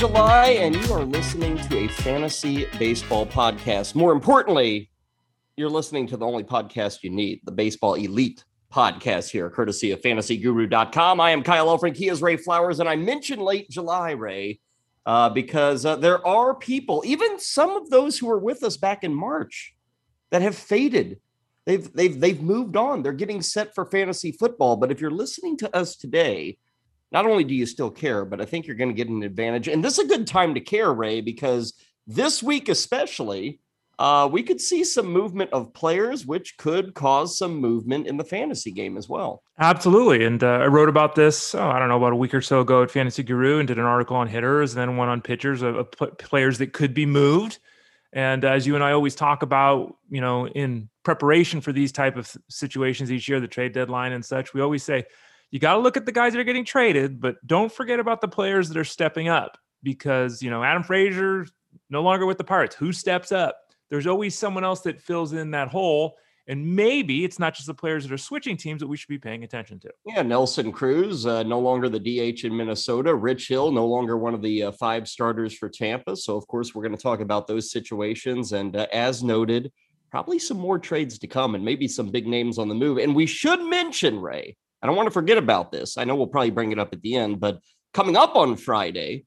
July, and you are listening to a fantasy baseball podcast. More importantly, you're listening to the only podcast you need, the Baseball Elite podcast here, courtesy of fantasyguru.com. I am Kyle Elfrink. He is Ray Flowers, and I mentioned late July, Ray, uh, because uh, there are people, even some of those who were with us back in March, that have faded. They've they've they've moved on. They're getting set for fantasy football. But if you're listening to us today, not only do you still care, but I think you're going to get an advantage. And this is a good time to care, Ray, because this week especially, uh, we could see some movement of players, which could cause some movement in the fantasy game as well. Absolutely. And uh, I wrote about this, oh, I don't know, about a week or so ago at Fantasy Guru and did an article on hitters, and then one on pitchers of, of players that could be moved. And as you and I always talk about, you know, in preparation for these type of situations each year, the trade deadline and such, we always say, you got to look at the guys that are getting traded, but don't forget about the players that are stepping up because, you know, Adam Frazier no longer with the Pirates. Who steps up? There's always someone else that fills in that hole. And maybe it's not just the players that are switching teams that we should be paying attention to. Yeah, Nelson Cruz, uh, no longer the DH in Minnesota. Rich Hill, no longer one of the uh, five starters for Tampa. So, of course, we're going to talk about those situations. And uh, as noted, probably some more trades to come and maybe some big names on the move. And we should mention, Ray, I don't want to forget about this. I know we'll probably bring it up at the end, but coming up on Friday,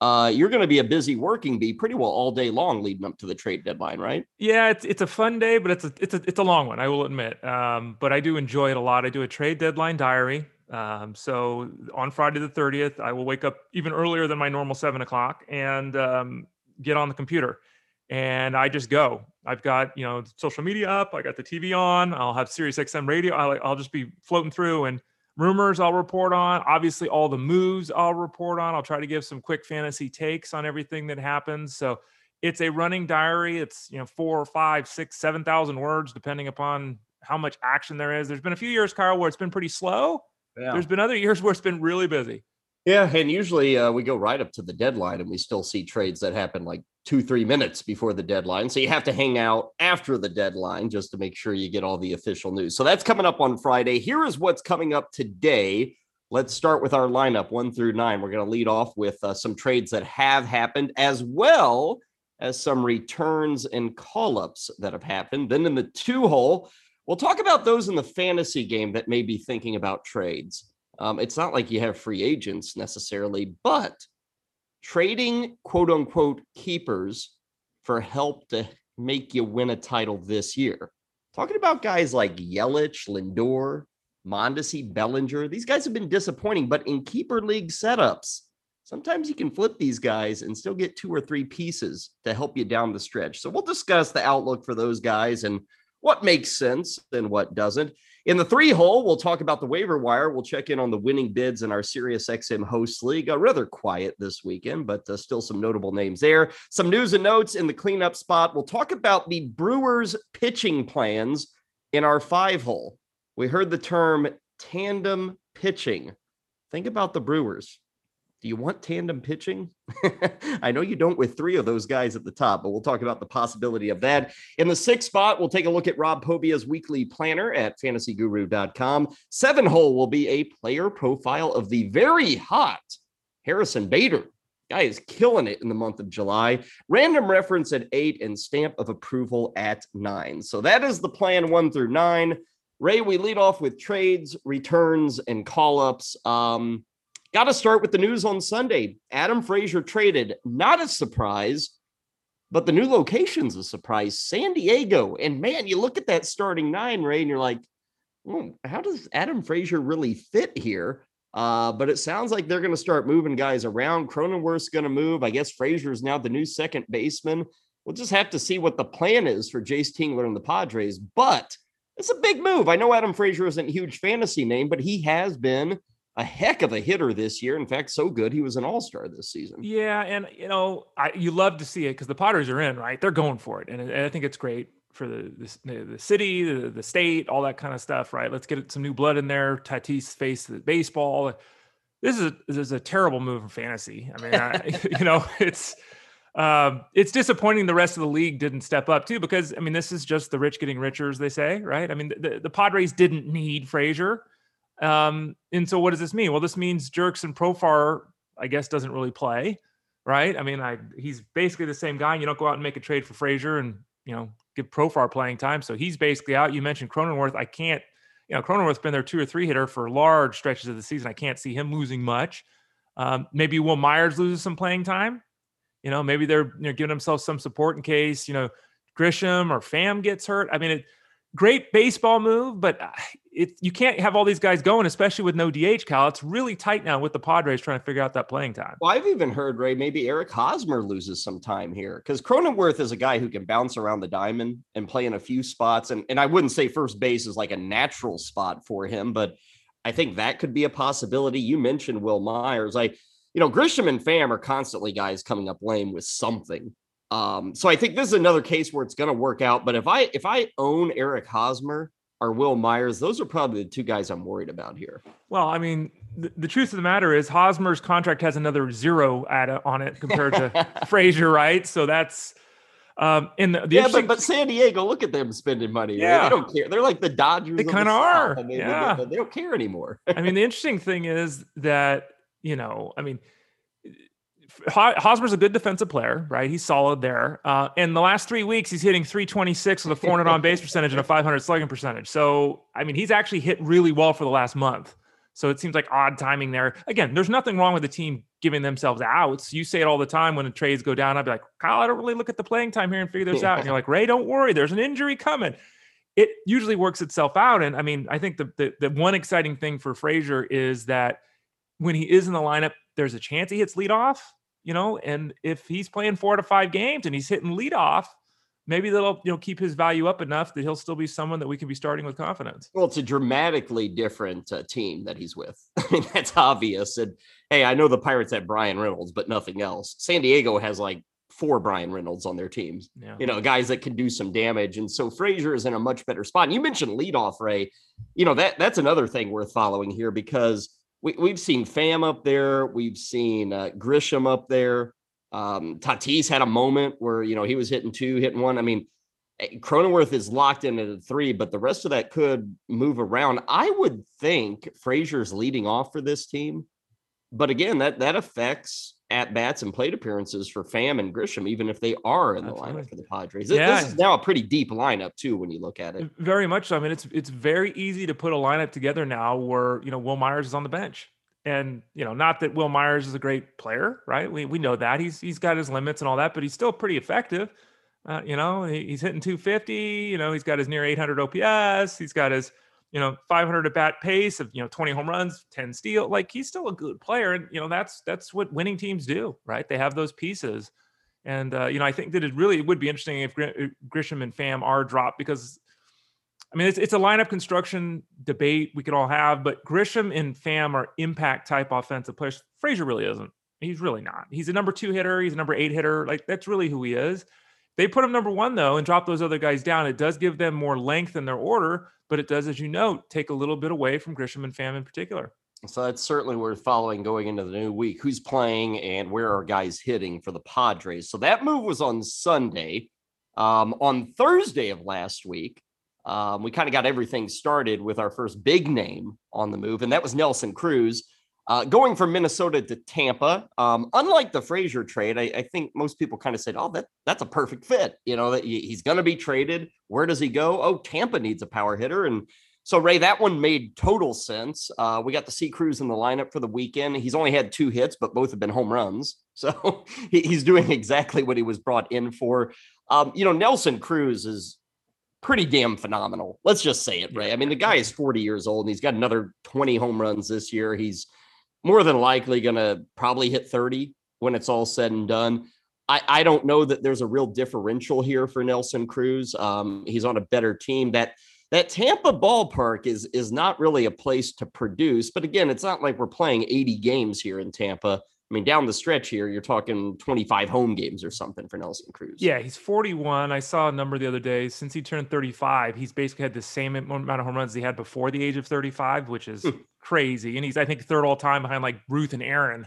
uh, you're going to be a busy working bee pretty well all day long leading up to the trade deadline, right? Yeah, it's it's a fun day, but it's a it's a it's a long one. I will admit, um, but I do enjoy it a lot. I do a trade deadline diary. Um, so on Friday the 30th, I will wake up even earlier than my normal seven o'clock and um, get on the computer, and I just go. I've got you know social media up. I got the TV on. I'll have Sirius XM radio. I'll, I'll just be floating through and rumors I'll report on. Obviously, all the moves I'll report on. I'll try to give some quick fantasy takes on everything that happens. So it's a running diary. It's you know four, five, six, seven thousand words, depending upon how much action there is. There's been a few years, Carl, where it's been pretty slow. Yeah. There's been other years where it's been really busy. Yeah, and usually uh, we go right up to the deadline, and we still see trades that happen like two, three minutes before the deadline. So you have to hang out after the deadline just to make sure you get all the official news. So that's coming up on Friday. Here is what's coming up today. Let's start with our lineup one through nine. We're going to lead off with uh, some trades that have happened, as well as some returns and call ups that have happened. Then in the two hole, we'll talk about those in the fantasy game that may be thinking about trades. Um, it's not like you have free agents necessarily, but trading quote unquote keepers for help to make you win a title this year. Talking about guys like Yelich, Lindor, Mondesi, Bellinger, these guys have been disappointing, but in keeper league setups, sometimes you can flip these guys and still get two or three pieces to help you down the stretch. So we'll discuss the outlook for those guys and what makes sense and what doesn't. In the three hole, we'll talk about the waiver wire. We'll check in on the winning bids in our Sirius XM host league. Uh, rather quiet this weekend, but uh, still some notable names there. Some news and notes in the cleanup spot. We'll talk about the Brewers pitching plans in our five hole. We heard the term tandem pitching. Think about the Brewers do you want tandem pitching? I know you don't with three of those guys at the top, but we'll talk about the possibility of that. In the sixth spot, we'll take a look at Rob Pobia's weekly planner at fantasyguru.com. Seven hole will be a player profile of the very hot Harrison Bader. Guy is killing it in the month of July. Random reference at eight and stamp of approval at nine. So that is the plan one through nine. Ray, we lead off with trades, returns, and call ups. Um, Got to start with the news on Sunday. Adam Frazier traded. Not a surprise, but the new location's a surprise. San Diego. And man, you look at that starting nine, Ray, and you're like, well, how does Adam Frazier really fit here? Uh, but it sounds like they're going to start moving guys around. Cronenworth's going to move. I guess Frazier is now the new second baseman. We'll just have to see what the plan is for Jayce Tingler and the Padres. But it's a big move. I know Adam Frazier isn't a huge fantasy name, but he has been a heck of a hitter this year. In fact, so good he was an All Star this season. Yeah, and you know, I, you love to see it because the Padres are in, right? They're going for it, and, I think it's great for the the, the city, the, the, state, all that kind of stuff, right? Let's get some new blood in there. Tatis face the baseball. This is a, this is a terrible move in fantasy. I mean, I, you know, it's. Um, it's disappointing the rest of the league didn't step up too, because I mean, this is just the rich getting richer, as they say, right? I mean, the, the Padres didn't need Frazier um, and so what does this mean? Well, this means Jurickson Profar, I guess, doesn't really play. right? I mean, I he's basically the same guy. And You don't go out and make a trade for Frazier and you know give Profar playing time, so he's basically out. You mentioned Cronenworth. I can't, you know, Cronenworth's been their two or three hitter for large stretches of the season. I can't see him losing much. Um, maybe Wil Myers loses some playing time. You know, maybe they're you know giving themselves some support in case you know Grisham or Pham gets hurt. I mean, it, great baseball move, but uh, it, you can't have all these guys going, especially with no DH. Cal, it's really tight now with the Padres trying to figure out that playing time. Well, I've even heard Ray maybe Eric Hosmer loses some time here because Cronenworth is a guy who can bounce around the diamond and play in a few spots, and and I wouldn't say first base is like a natural spot for him, but I think that could be a possibility. You mentioned Wil Myers, I. You know, Grisham and Pham are constantly guys coming up lame with something. Um, so I think this is another case where it's going to work out. But if I if I own Eric Hosmer or Wil Myers, those are probably the two guys I'm worried about here. Well, I mean, the, the truth of the matter is Hosmer's contract has another zero at on it compared to Frazier, right? So that's um in the, the yeah, but, but San Diego, look at them spending money. Yeah, right? they don't care. They're like the Dodgers. They kind of are. I mean, yeah, they, they don't care anymore. I mean, the interesting thing is that you know, I mean, Hosmer's a good defensive player, right? He's solid there. Uh, in the last three weeks, he's hitting 326 with a 400 on base percentage and a 500 slugging percentage. So, I mean, he's actually hit really well for the last month. So it seems like odd timing there. Again, there's nothing wrong with the team giving themselves outs. You say it all the time when the trades go down. I'd be like, Kyle, I don't really look at the playing time here and figure this out. And you're like, Ray, don't worry. There's an injury coming. It usually works itself out. And I mean, I think the, the, the one exciting thing for Frazier is that when he is in the lineup, there's a chance he hits leadoff you know, and if he's playing four to five games and he's hitting leadoff, maybe that'll you know keep his value up enough that he'll still be someone that we can be starting with confidence. Well, it's a dramatically different uh, team that he's with. I mean, that's obvious. And hey, I know the Pirates have Bryan Reynolds, but nothing else. San Diego has like four Bryan Reynolds on their teams. Yeah. You know, guys that can do some damage. And so Frazier is in a much better spot. And you mentioned leadoff, Ray. You know, that that's another thing worth following here because we, we've seen Pham up there. We've seen uh, Grisham up there. Um, Tatis had a moment where, you know, he was hitting two, hitting one. I mean, eh, Cronenworth is locked in at a three, but the rest of that could move around. I would think Frazier's leading off for this team. But again, that that affects at bats and plate appearances for Pham and Grisham, even if they are in the Absolutely. lineup for the Padres. Yeah. This is now a pretty deep lineup too when you look at it. Very much so. I mean, it's it's very easy to put a lineup together now where you know Wil Myers is on the bench. And you know, not that Wil Myers is a great player, right? We we know that he's he's got his limits and all that, but he's still pretty effective. Uh, you know, he, he's hitting 250. You know, he's got his near 800 OPS. He's got his you know 500 at bat pace of you know 20 home runs 10 steal like he's still a good player and you know that's that's what winning teams do right? They have those pieces. And uh, you know i think that it really would be interesting if grisham and Pham are dropped because i mean it's, it's a lineup construction debate we could all have but grisham and Pham are impact type offensive players. Frazier really isn't. He's really not. He's a number two hitter. He's a number eight hitter. Like that's really who he is they put him number one though and drop those other guys down it does give them more length in their order but it does, as you know, take a little bit away from Grisham and Pham in particular. So that's certainly worth following going into the new week. Who's playing and where are guys hitting for the Padres? So that move was on Sunday. Um, on Thursday of last week, um, we kind of got everything started with our first big name on the move, and that was Nelson Cruz. Uh, going from Minnesota to Tampa, um, unlike the Frazier trade, I, I, think most people kind of said, "Oh, that that's a perfect fit." You know that he's going to be traded. Where does he go? Oh, Tampa needs a power hitter, and so Ray, that one made total sense. Uh, we got to see Cruz in the lineup for the weekend. He's only had two hits, but both have been home runs, so he's doing exactly what he was brought in for. Um, you know, Nelson Cruz is pretty damn phenomenal. Let's just say it, Ray. I mean, the guy is 40 years old and he's got another 20 home runs this year. He's more than likely going to probably hit 30 when it's all said and done. I, I don't know that there's a real differential here for Nelson Cruz. Um, he's on a better team. That that Tampa ballpark is is not really a place to produce. But again, it's not like we're playing 80 games here in Tampa. I mean, down the stretch here, you're talking 25 home games or something for Nelson Cruz. Yeah, he's 41. I saw a number the other day. Since he turned 35, he's basically had the same amount of home runs he had before the age of 35, which is hmm. crazy. And he's, I think, third all time behind like Ruth and Aaron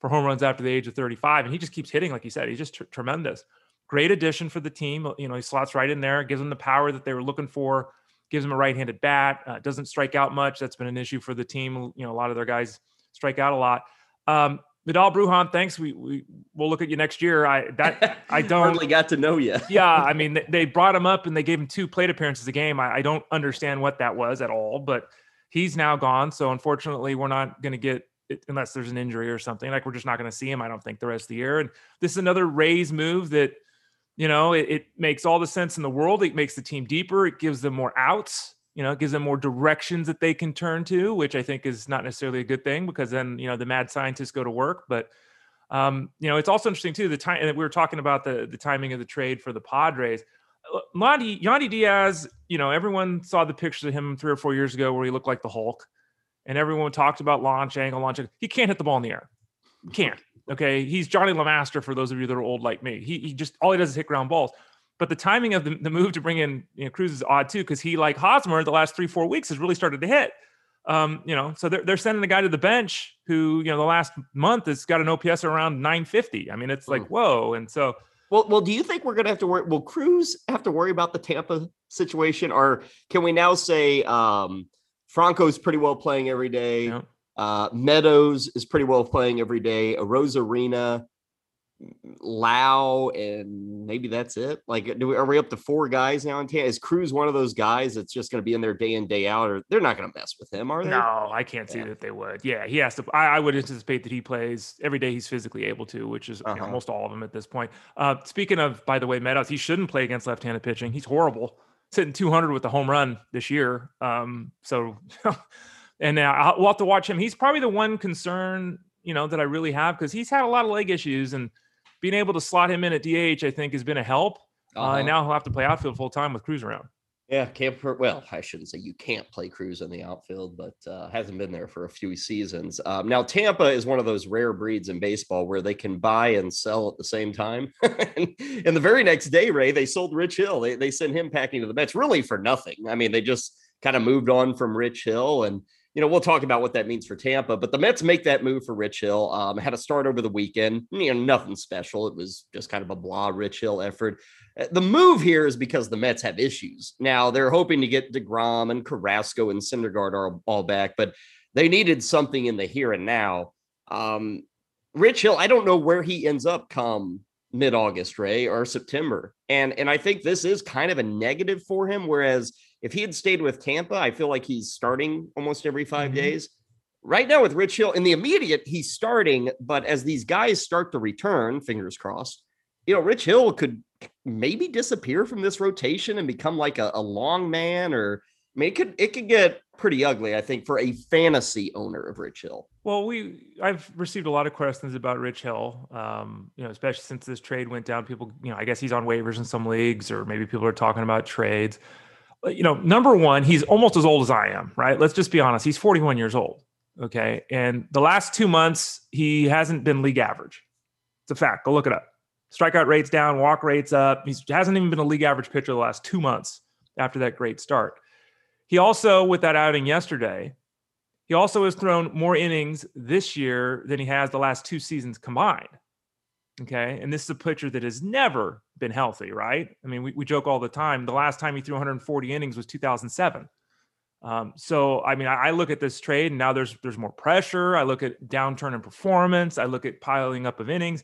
for home runs after the age of 35. And he just keeps hitting, like you said. He's just tr- tremendous. Great addition for the team. You know, he slots right in there, gives them the power that they were looking for, gives them a right handed bat, uh, doesn't strike out much. That's been an issue for the team. You know, a lot of their guys strike out a lot. Um, Vidal Brujan, thanks. We we we'll look at you next year. I that I don't hardly got to know you. yeah, I mean they, they brought him up and they gave him two plate appearances a game. I, I don't understand what that was at all, but he's now gone. So unfortunately, we're not going to get it unless there's an injury or something. Like we're just not going to see him. I don't think the rest of the year. And this is another Rays move that you know it, it makes all the sense in the world. It makes the team deeper. It gives them more outs you know, it gives them more directions that they can turn to, which I think is not necessarily a good thing because then, you know, the mad scientists go to work. But, um, you know, it's also interesting too, the time, and we were talking about the, the timing of the trade for the Padres. Yandy, Yandy Diaz, you know, everyone saw the pictures of him three or four years ago where he looked like the Hulk and everyone talked about launch angle, launch. Angle. He can't hit the ball in the air. Can't. Okay. He's Johnnie LeMaster for those of you that are old like me. He, he just, all he does is hit ground balls. But the timing of the, the move to bring in you know, Cruz is odd too, because he, like Hosmer, the last three, four weeks has really started to hit. Um, you know, so they're, they're sending a guy to the bench who, you know, the last month has got an OPS around 950. I mean, it's like, mm. whoa. And so, well, well, do you think we're going to have to worry? Will Cruz have to worry about the Tampa situation, or can we now say um, Franco's pretty well playing every day? Yeah. Uh, Meadows is pretty well playing every day. Arozarena Lowe and maybe that's it. Like, do we, are we up to four guys now in Tampa? Is Cruz one of those guys that's just going to be in there day in day out, or they're not going to mess with him, are they? No, I can't see yeah. that they would. Yeah, he has to. I, I, would anticipate that he plays every day he's physically able to, which is uh-huh. you know, almost all of them at this point. Uh, speaking of, by the way, Meadows, he shouldn't play against left-handed pitching. He's horrible, sitting 200 with the home run this year. Um, so, and now we'll have to watch him. He's probably the one concern you know that I really have because he's had a lot of leg issues and being able to slot him in at DH, I think, has been a help. Uh-huh. Uh, and now he'll have to play outfield full time with Cruz around. Yeah, can't. Well, I shouldn't say you can't play Cruz in the outfield, but uh, hasn't been there for a few seasons. Um, now, Tampa is one of those rare breeds in baseball where they can buy and sell at the same time. and, and, the very next day, Ray, they sold Rich Hill. They they sent him packing to the Mets, really for nothing. I mean, they just kind of moved on from Rich Hill and you know, we'll talk about what that means for Tampa, but the Mets make that move for Rich Hill. Um, had a start over the weekend, you know, nothing special. It was just kind of a blah Rich Hill effort. Uh, the move here is because the Mets have issues. Now they're hoping to get DeGrom and Carrasco and Syndergaard are all back, but they needed something in the here and now. Um, Rich Hill, I don't know where he ends up come mid-August, Ray, or September. And and I think this is kind of a negative for him, whereas if he had stayed with Tampa, I feel like he's starting almost every 5 mm-hmm. days. Right now with Rich Hill, in the immediate, he's starting, but as these guys start to return, fingers crossed, you know, Rich Hill could maybe disappear from this rotation and become like a, a long man or I mean, it could it could get pretty ugly, I think, for a fantasy owner of Rich Hill. Well, we I've received a lot of questions about Rich Hill, um, you know, especially since this trade went down. People, you know, I guess he's on waivers in some leagues, or maybe people are talking about trades you know, number one, he's almost as old as I am, right? Let's just be honest. He's 41 years old. Okay. And the last two months, he hasn't been league average. It's a fact. Go look it up. Strikeout rates down, walk rates up. He hasn't even been a league average pitcher the last two months after that great start. He also, with that outing yesterday, he also has thrown more innings this year than he has the last two seasons combined. Okay. And this is a pitcher that has never been healthy, right? I mean, we, we joke all the time. The last time he threw 140 innings was 2007. Um, so, I mean, I, I, look at this trade and now there's there's more pressure. I look at downturn in performance. I look at piling up of innings.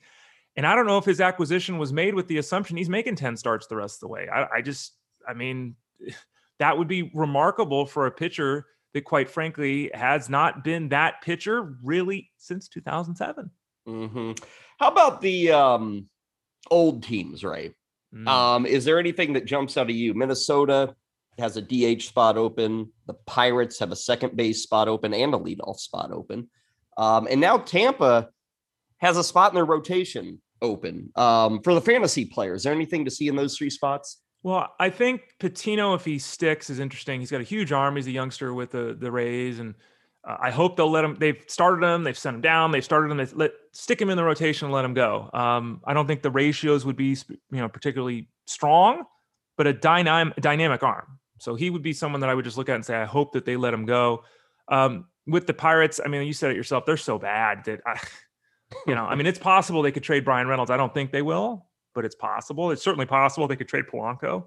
And I don't know if his acquisition was made with the assumption he's making 10 starts the rest of the way. I, I just, I mean, that would be remarkable for a pitcher that, quite frankly, has not been that pitcher really since 2007. Mm-hmm. How about the um, old teams, right? Mm. Um, is there anything that jumps out of you? Minnesota has a DH spot open. The Pirates have a second base spot open and a leadoff spot open. Um, and now Tampa has a spot in their rotation open um, for the fantasy players. Is there anything to see in those three spots? Well, I think Patino, if he sticks, is interesting. He's got a huge arm. He's a youngster with the the Rays, and uh, I hope they'll let him. They've started him. They've sent him down. They've started him. They let stick him in the rotation and let him go. Um, I don't think the ratios would be you know particularly strong, but a dynamic dynamic arm. So he would be someone that I would just look at and say, I hope that they let him go. Um, with the Pirates, I mean, you said it yourself. They're so bad that I, you know, I mean, it's possible they could trade Bryan Reynolds. I don't think they will, but it's possible. It's certainly possible they could trade Polanco.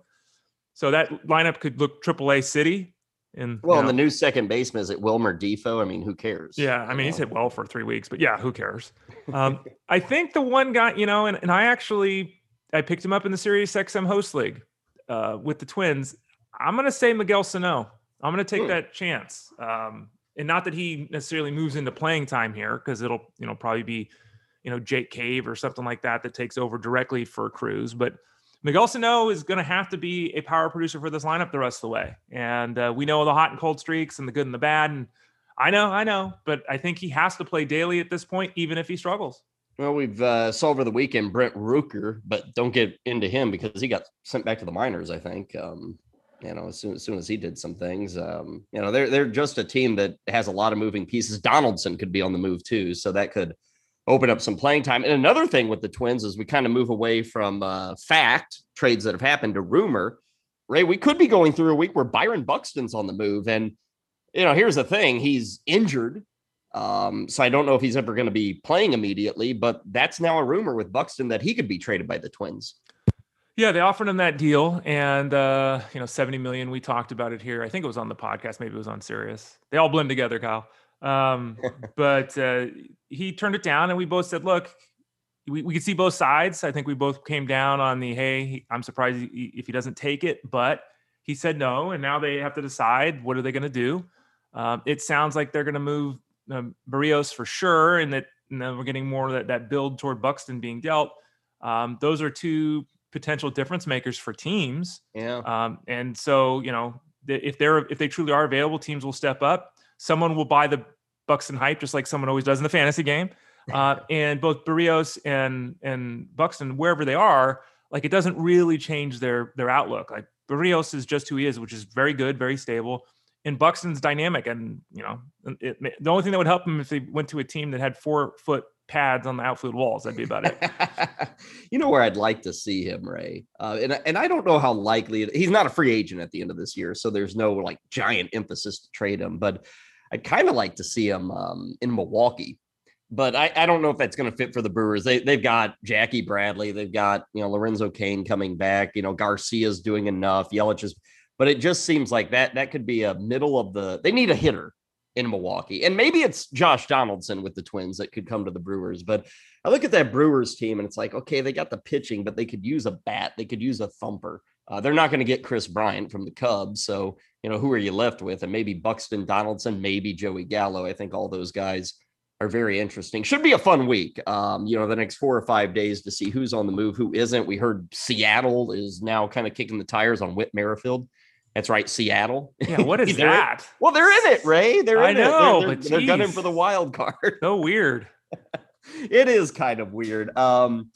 So that lineup could look AAA city In Well, you and the new second baseman is it Wilmer Difo. I mean, who cares? Yeah, I mean, he's know? hit well for three weeks, but yeah, who cares? Um, I think the one guy, you know, and, and I actually I picked him up in the Sirius XM host league uh, with the Twins. I'm gonna say Miguel Sano. I'm gonna take Hmm. that chance, um, and not that he necessarily moves into playing time here because it'll you know probably be you know Jake Cave or something like that that takes over directly for Cruz, but. Miguel Sano is going to have to be a power producer for this lineup the rest of the way. And uh, we know the hot and cold streaks and the good and the bad. And I know, I know, but I think he has to play daily at this point, even if he struggles. Well, we've uh, saw over the weekend Brent Rooker, but don't get into him because he got sent back to the minors. I think. Um, you know, as soon, as soon as he did some things, um, you know, they're they're just a team that has a lot of moving pieces. Donaldson could be on the move too, so that could open up some playing time. And another thing with the Twins is we kind of move away from uh, fact trades that have happened to rumor. Ray, we could be going through a week where Byron Buxton's on the move, and you know, here's the thing: he's injured. Um, so I don't know if he's ever going to be playing immediately, but that's now a rumor with Buxton that he could be traded by the Twins. Yeah, they offered him that deal, and uh, you know, seventy million. We talked about it here. I think it was on the podcast. Maybe it was on Sirius. They all blend together, Kyle. Um, but uh, he turned it down, and we both said, "Look, we, we could see both sides." I think we both came down on the, "Hey, I'm surprised he, if he doesn't take it," but he said no, and now they have to decide what are they going to do. Um, it sounds like they're going to move um, Berrios for sure, and that and then we're getting more of that that build toward Buxton being dealt. Um, those are two potential difference makers for teams. Yeah. Um, and so, you know, if they're if they truly are available, teams will step up. Someone will buy the Buxton hype, just like someone always does in the fantasy game. Uh, and both Berrios and and Buxton, wherever they are, like it doesn't really change their their outlook. Like Berrios is just who he is, which is very good, very stable. And Buxton's dynamic, and you know, it, the only thing that would help him if they went to a team that had four foot pads on the outfield walls. That'd be about it. you know where I'd like to see him, Ray, uh, and and I don't know how likely it, he's not a free agent at the end of this year, so there's no like giant emphasis to trade him. But I'd kind of like to see him um, in Milwaukee. But I, I don't know if that's going to fit for the Brewers. They they've got Jackie Bradley, they've got you know Lorenzo Cain coming back. You know Garcia's doing enough. Yelich is, but it just seems like that that could be a middle of the. They need a hitter in Milwaukee. And maybe it's Josh Donaldson with the Twins that could come to the Brewers. But I look at that Brewers team and it's like, okay, they got the pitching, but they could use a bat. They could use a thumper. Uh, they're not going to get Kris Bryant from the Cubs. So, you know, who are you left with? And maybe Buxton Donaldson, maybe Joey Gallo. I think all those guys are very interesting. Should be a fun week. Um, you know, the next four or five days to see who's on the move, who isn't. We heard Seattle is now kind of kicking the tires on Whit Merrifield. That's right, Seattle. Yeah, what is in- that? well, they're in it, Ray. They're I in it. They're- know, they're, but they're gunning for the wild card. So weird. it is kind of weird. Um,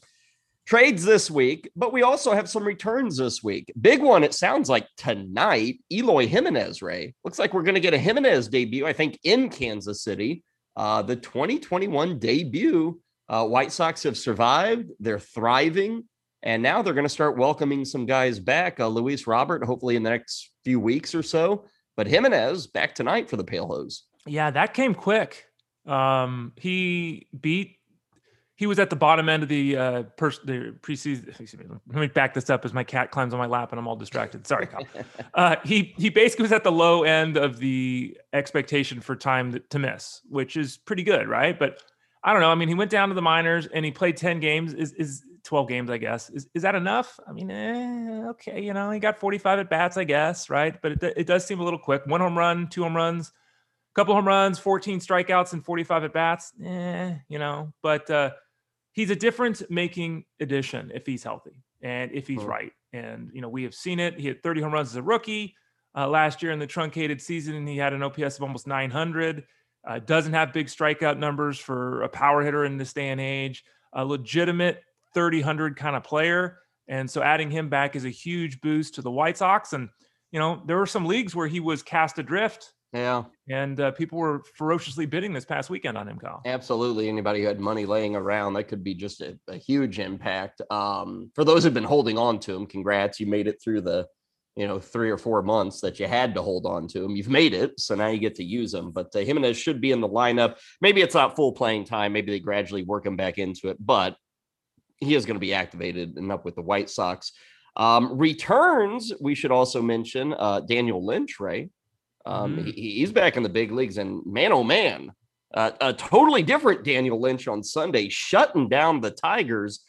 trades this week, but we also have some returns this week. Big one, it sounds like tonight. Eloy Jimenez, Ray. Looks like we're going to get a Jimenez debut, I think, in Kansas City. Uh, the 2021 debut. Uh, White Sox have survived. They're thriving. And now they're going to start welcoming some guys back. Uh, Luis Robert, hopefully in the next few weeks or so. But Jimenez back tonight for the Pale Hose. Yeah, that came quick. Um, he beat. He was at the bottom end of the uh, pers- the preseason. Excuse me. Let me back this up as my cat climbs on my lap and I'm all distracted. Sorry, Kyle. Uh, he he basically was at the low end of the expectation for time to miss, which is pretty good, right? But I don't know. I mean, he went down to the minors and he played ten games. Is is twelve games? I guess. Is is that enough? I mean, eh, okay. You know, he got forty five at bats, I guess, right? But it it does seem a little quick. One home run, two home runs, a couple home runs, fourteen strikeouts, and forty five at bats. Eh, you know, but. uh he's a difference making addition if he's healthy and if he's right. And you know, we have seen it. He had 30 home runs as a rookie uh, last year in the truncated season. He had an OPS of almost 900. Uh, doesn't have big strikeout numbers for a power hitter in this day and age. A legitimate 3000 kind of player. And so adding him back is a huge boost to the White Sox. And you know, there were some leagues where he was cast adrift, Yeah. and uh, people were ferociously bidding this past weekend on him, Kyle. Absolutely. Anybody who had money laying around, that could be just a, a huge impact. Um, for those who've been holding on to him, congrats. You made it through the, you know, three or four months that you had to hold on to him. You've made it. So now you get to use him. But uh, Jimenez should be in the lineup. Maybe it's not full playing time. Maybe they gradually work him back into it, but he is going to be activated and up with the White Sox. Um, returns, we should also mention uh, Daniel Lynch, Ray. Um, mm-hmm. he, he's back in the big leagues, and man, oh man, uh, a totally different Daniel Lynch on Sunday, shutting down the Tigers.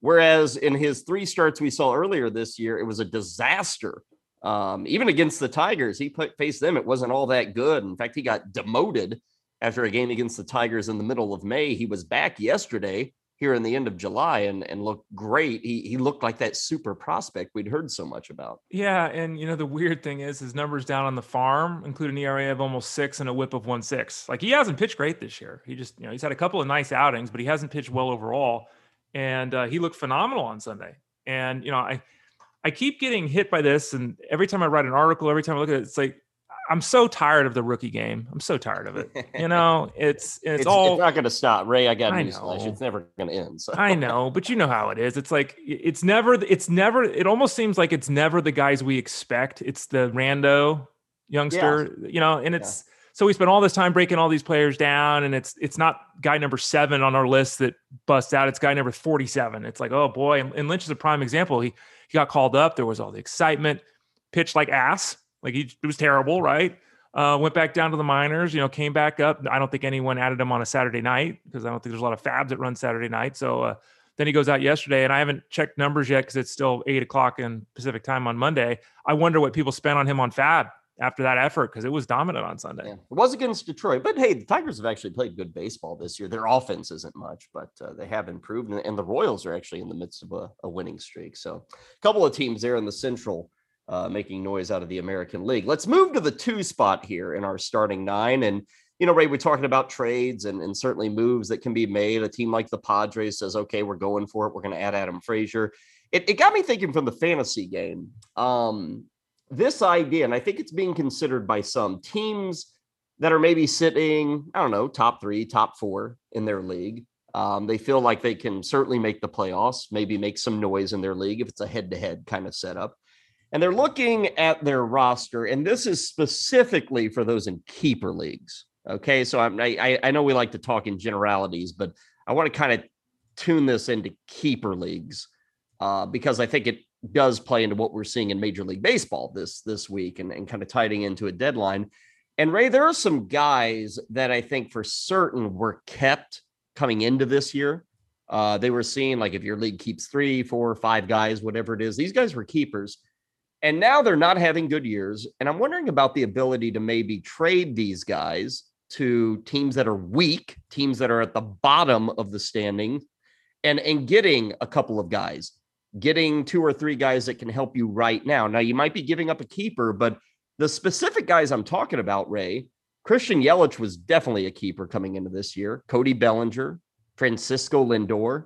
Whereas in his three starts we saw earlier this year, it was a disaster. Um, even against the Tigers, he put, faced them. It wasn't all that good. In fact, he got demoted after a game against the Tigers in the middle of May. He was back yesterday here in the end of July and, and looked great. He he looked like that super prospect we'd heard so much about. Yeah, and you know the weird thing is his numbers down on the farm include an ERA of almost six and a WHIP of one six. Like he hasn't pitched great this year. He just you know he's had a couple of nice outings, but he hasn't pitched well overall. And uh, he looked phenomenal on Sunday. And you know I I keep getting hit by this, and every time I write an article, every time I look at it, it's like I'm so tired of the rookie game. I'm so tired of it. You know, it's it's, it's all it's not going to stop. Ray, I got news flash. It's never going to end. So. I know, but you know how it is. It's like it's never. It's never. It almost seems like it's never the guys we expect. It's the rando youngster. Yeah. You know, and it's. Yeah. So we spend all this time breaking all these players down, and it's it's not guy number seven on our list that busts out. It's guy number forty-seven. It's like, oh boy, and Lynch is a prime example. He he got called up. There was all the excitement, pitched like ass, like he it was terrible, right? Uh, went back down to the minors, you know, came back up. I don't think anyone added him on a Saturday night because I don't think there's a lot of FAABs that run Saturday night. So uh, then he goes out yesterday, and I haven't checked numbers yet because it's still eight o'clock in Pacific time on Monday. I wonder what people spent on him on FAAB after that effort because it was dominant on Sunday. Yeah. It was against Detroit, but hey, the Tigers have actually played good baseball this year. Their offense isn't much, but uh, they have improved, and, and, the Royals are actually in the midst of a, a winning streak. So, a couple of teams there in the Central uh, making noise out of the American League. Let's move to the two spot here in our starting nine. And, you know, Ray, we're talking about trades and, and certainly moves that can be made. A team like the Padres says, okay, we're going for it. We're going to add Adam Frazier. It, it got me thinking from the fantasy game. Um, this idea, and I think it's being considered by some teams that are maybe sitting, I don't know, top three, top four in their league. Um, they feel like they can certainly make the playoffs, maybe make some noise in their league if it's a head to head kind of setup and they're looking at their roster, and this is specifically for those in keeper leagues. Okay, so I'm, I I know we like to talk in generalities, but I want to kind of tune this into keeper leagues uh, because I think it does play into what we're seeing in Major League Baseball this this week and, and kind of tiding into a deadline. And Ray, there are some guys that I think for certain were kept coming into this year. Uh, they were seeing like if your league keeps three, four, five guys, whatever it is, these guys were keepers. And now they're not having good years. And I'm wondering about the ability to maybe trade these guys to teams that are weak, teams that are at the bottom of the standing, and, and getting a couple of guys, getting two or three guys that can help you right now. Now, you might be giving up a keeper, but the specific guys I'm talking about, Ray, Christian Yelich was definitely a keeper coming into this year. Cody Bellinger, Francisco Lindor,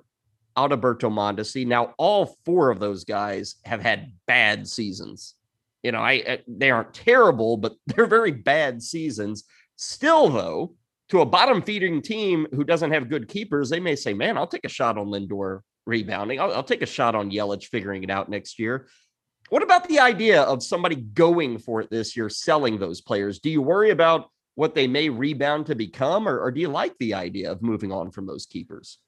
Adalberto Mondesi. Now, all four of those guys have had bad seasons. You know, I, I they aren't terrible, but they're very bad seasons. Still, though, to a bottom feeding team who doesn't have good keepers, they may say, "Man, I'll take a shot on Lindor rebounding. I'll, I'll take a shot on Yelich figuring it out next year." What about the idea of somebody going for it this year, selling those players? Do you worry about what they may rebound to become, or, or do you like the idea of moving on from those keepers?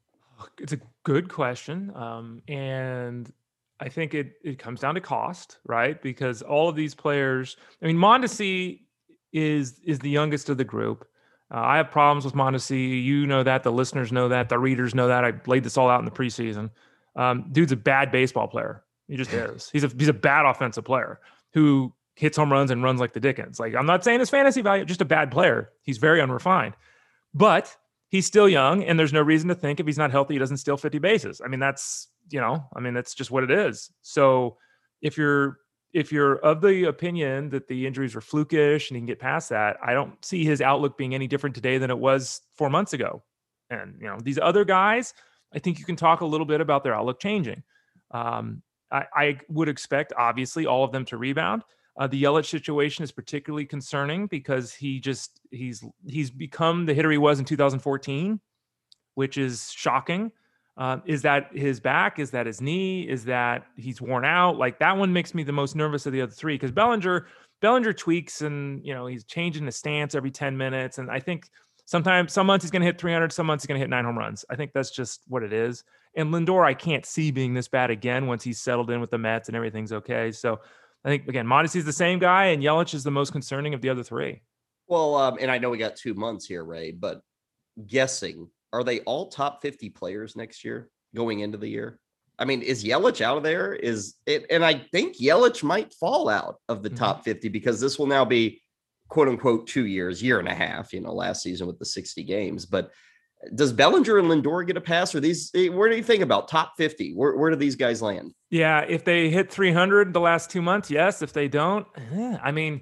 It's a good question. Um, and I think it it comes down to cost, right? Because all of these players, I mean, Mondesi is is the youngest of the group. Uh, I have problems with Mondesi. You know that. The listeners know that. The readers know that. I laid this all out in the preseason. Um, dude's a bad baseball player. He just is. He's a he's a bad offensive player who hits home runs and runs like the Dickens. Like I'm not saying his fantasy value, just a bad player. He's very unrefined, but he's still young and there's no reason to think if he's not healthy he doesn't steal 50 bases. I mean that's you know i mean that's just what it is. So if you're if you're of the opinion that the injuries were flukish and he can get past that i don't see his outlook being any different today than it was four months ago. And you know these other guys i think you can talk a little bit about their outlook changing. Um, I, I would expect obviously all of them to rebound uh, the Yelich situation is particularly concerning because he just he's he's become the hitter he was in 2014, which is shocking. Uh, is that his back? Is that his knee? Is that he's worn out? Like that one makes me the most nervous of the other three because Bellinger Bellinger tweaks and you know he's changing his stance every 10 minutes, and I think sometimes some months he's going to hit 300, some months he's going to hit nine home runs. I think that's just what it is. And Lindor, I can't see being this bad again once he's settled in with the Mets and everything's okay. So I think again, Mondesi's the same guy, and Yelich is the most concerning of the other three. Well, um, and I know we got two months here, Ray, but guessing, are they all top 50 players next year going into the year? I mean, is Yelich out of there? Is it? And I think Yelich might fall out of the Mhm. top 50 because this will now be quote unquote two years, year and a half, you know, last season with the 60 games. But does Bellinger and Lindor get a pass? Or these, eh, where do you think about top 50? Where, where do these guys land? Yeah, if they hit 300 the last two months, yes. If they don't, eh, I mean,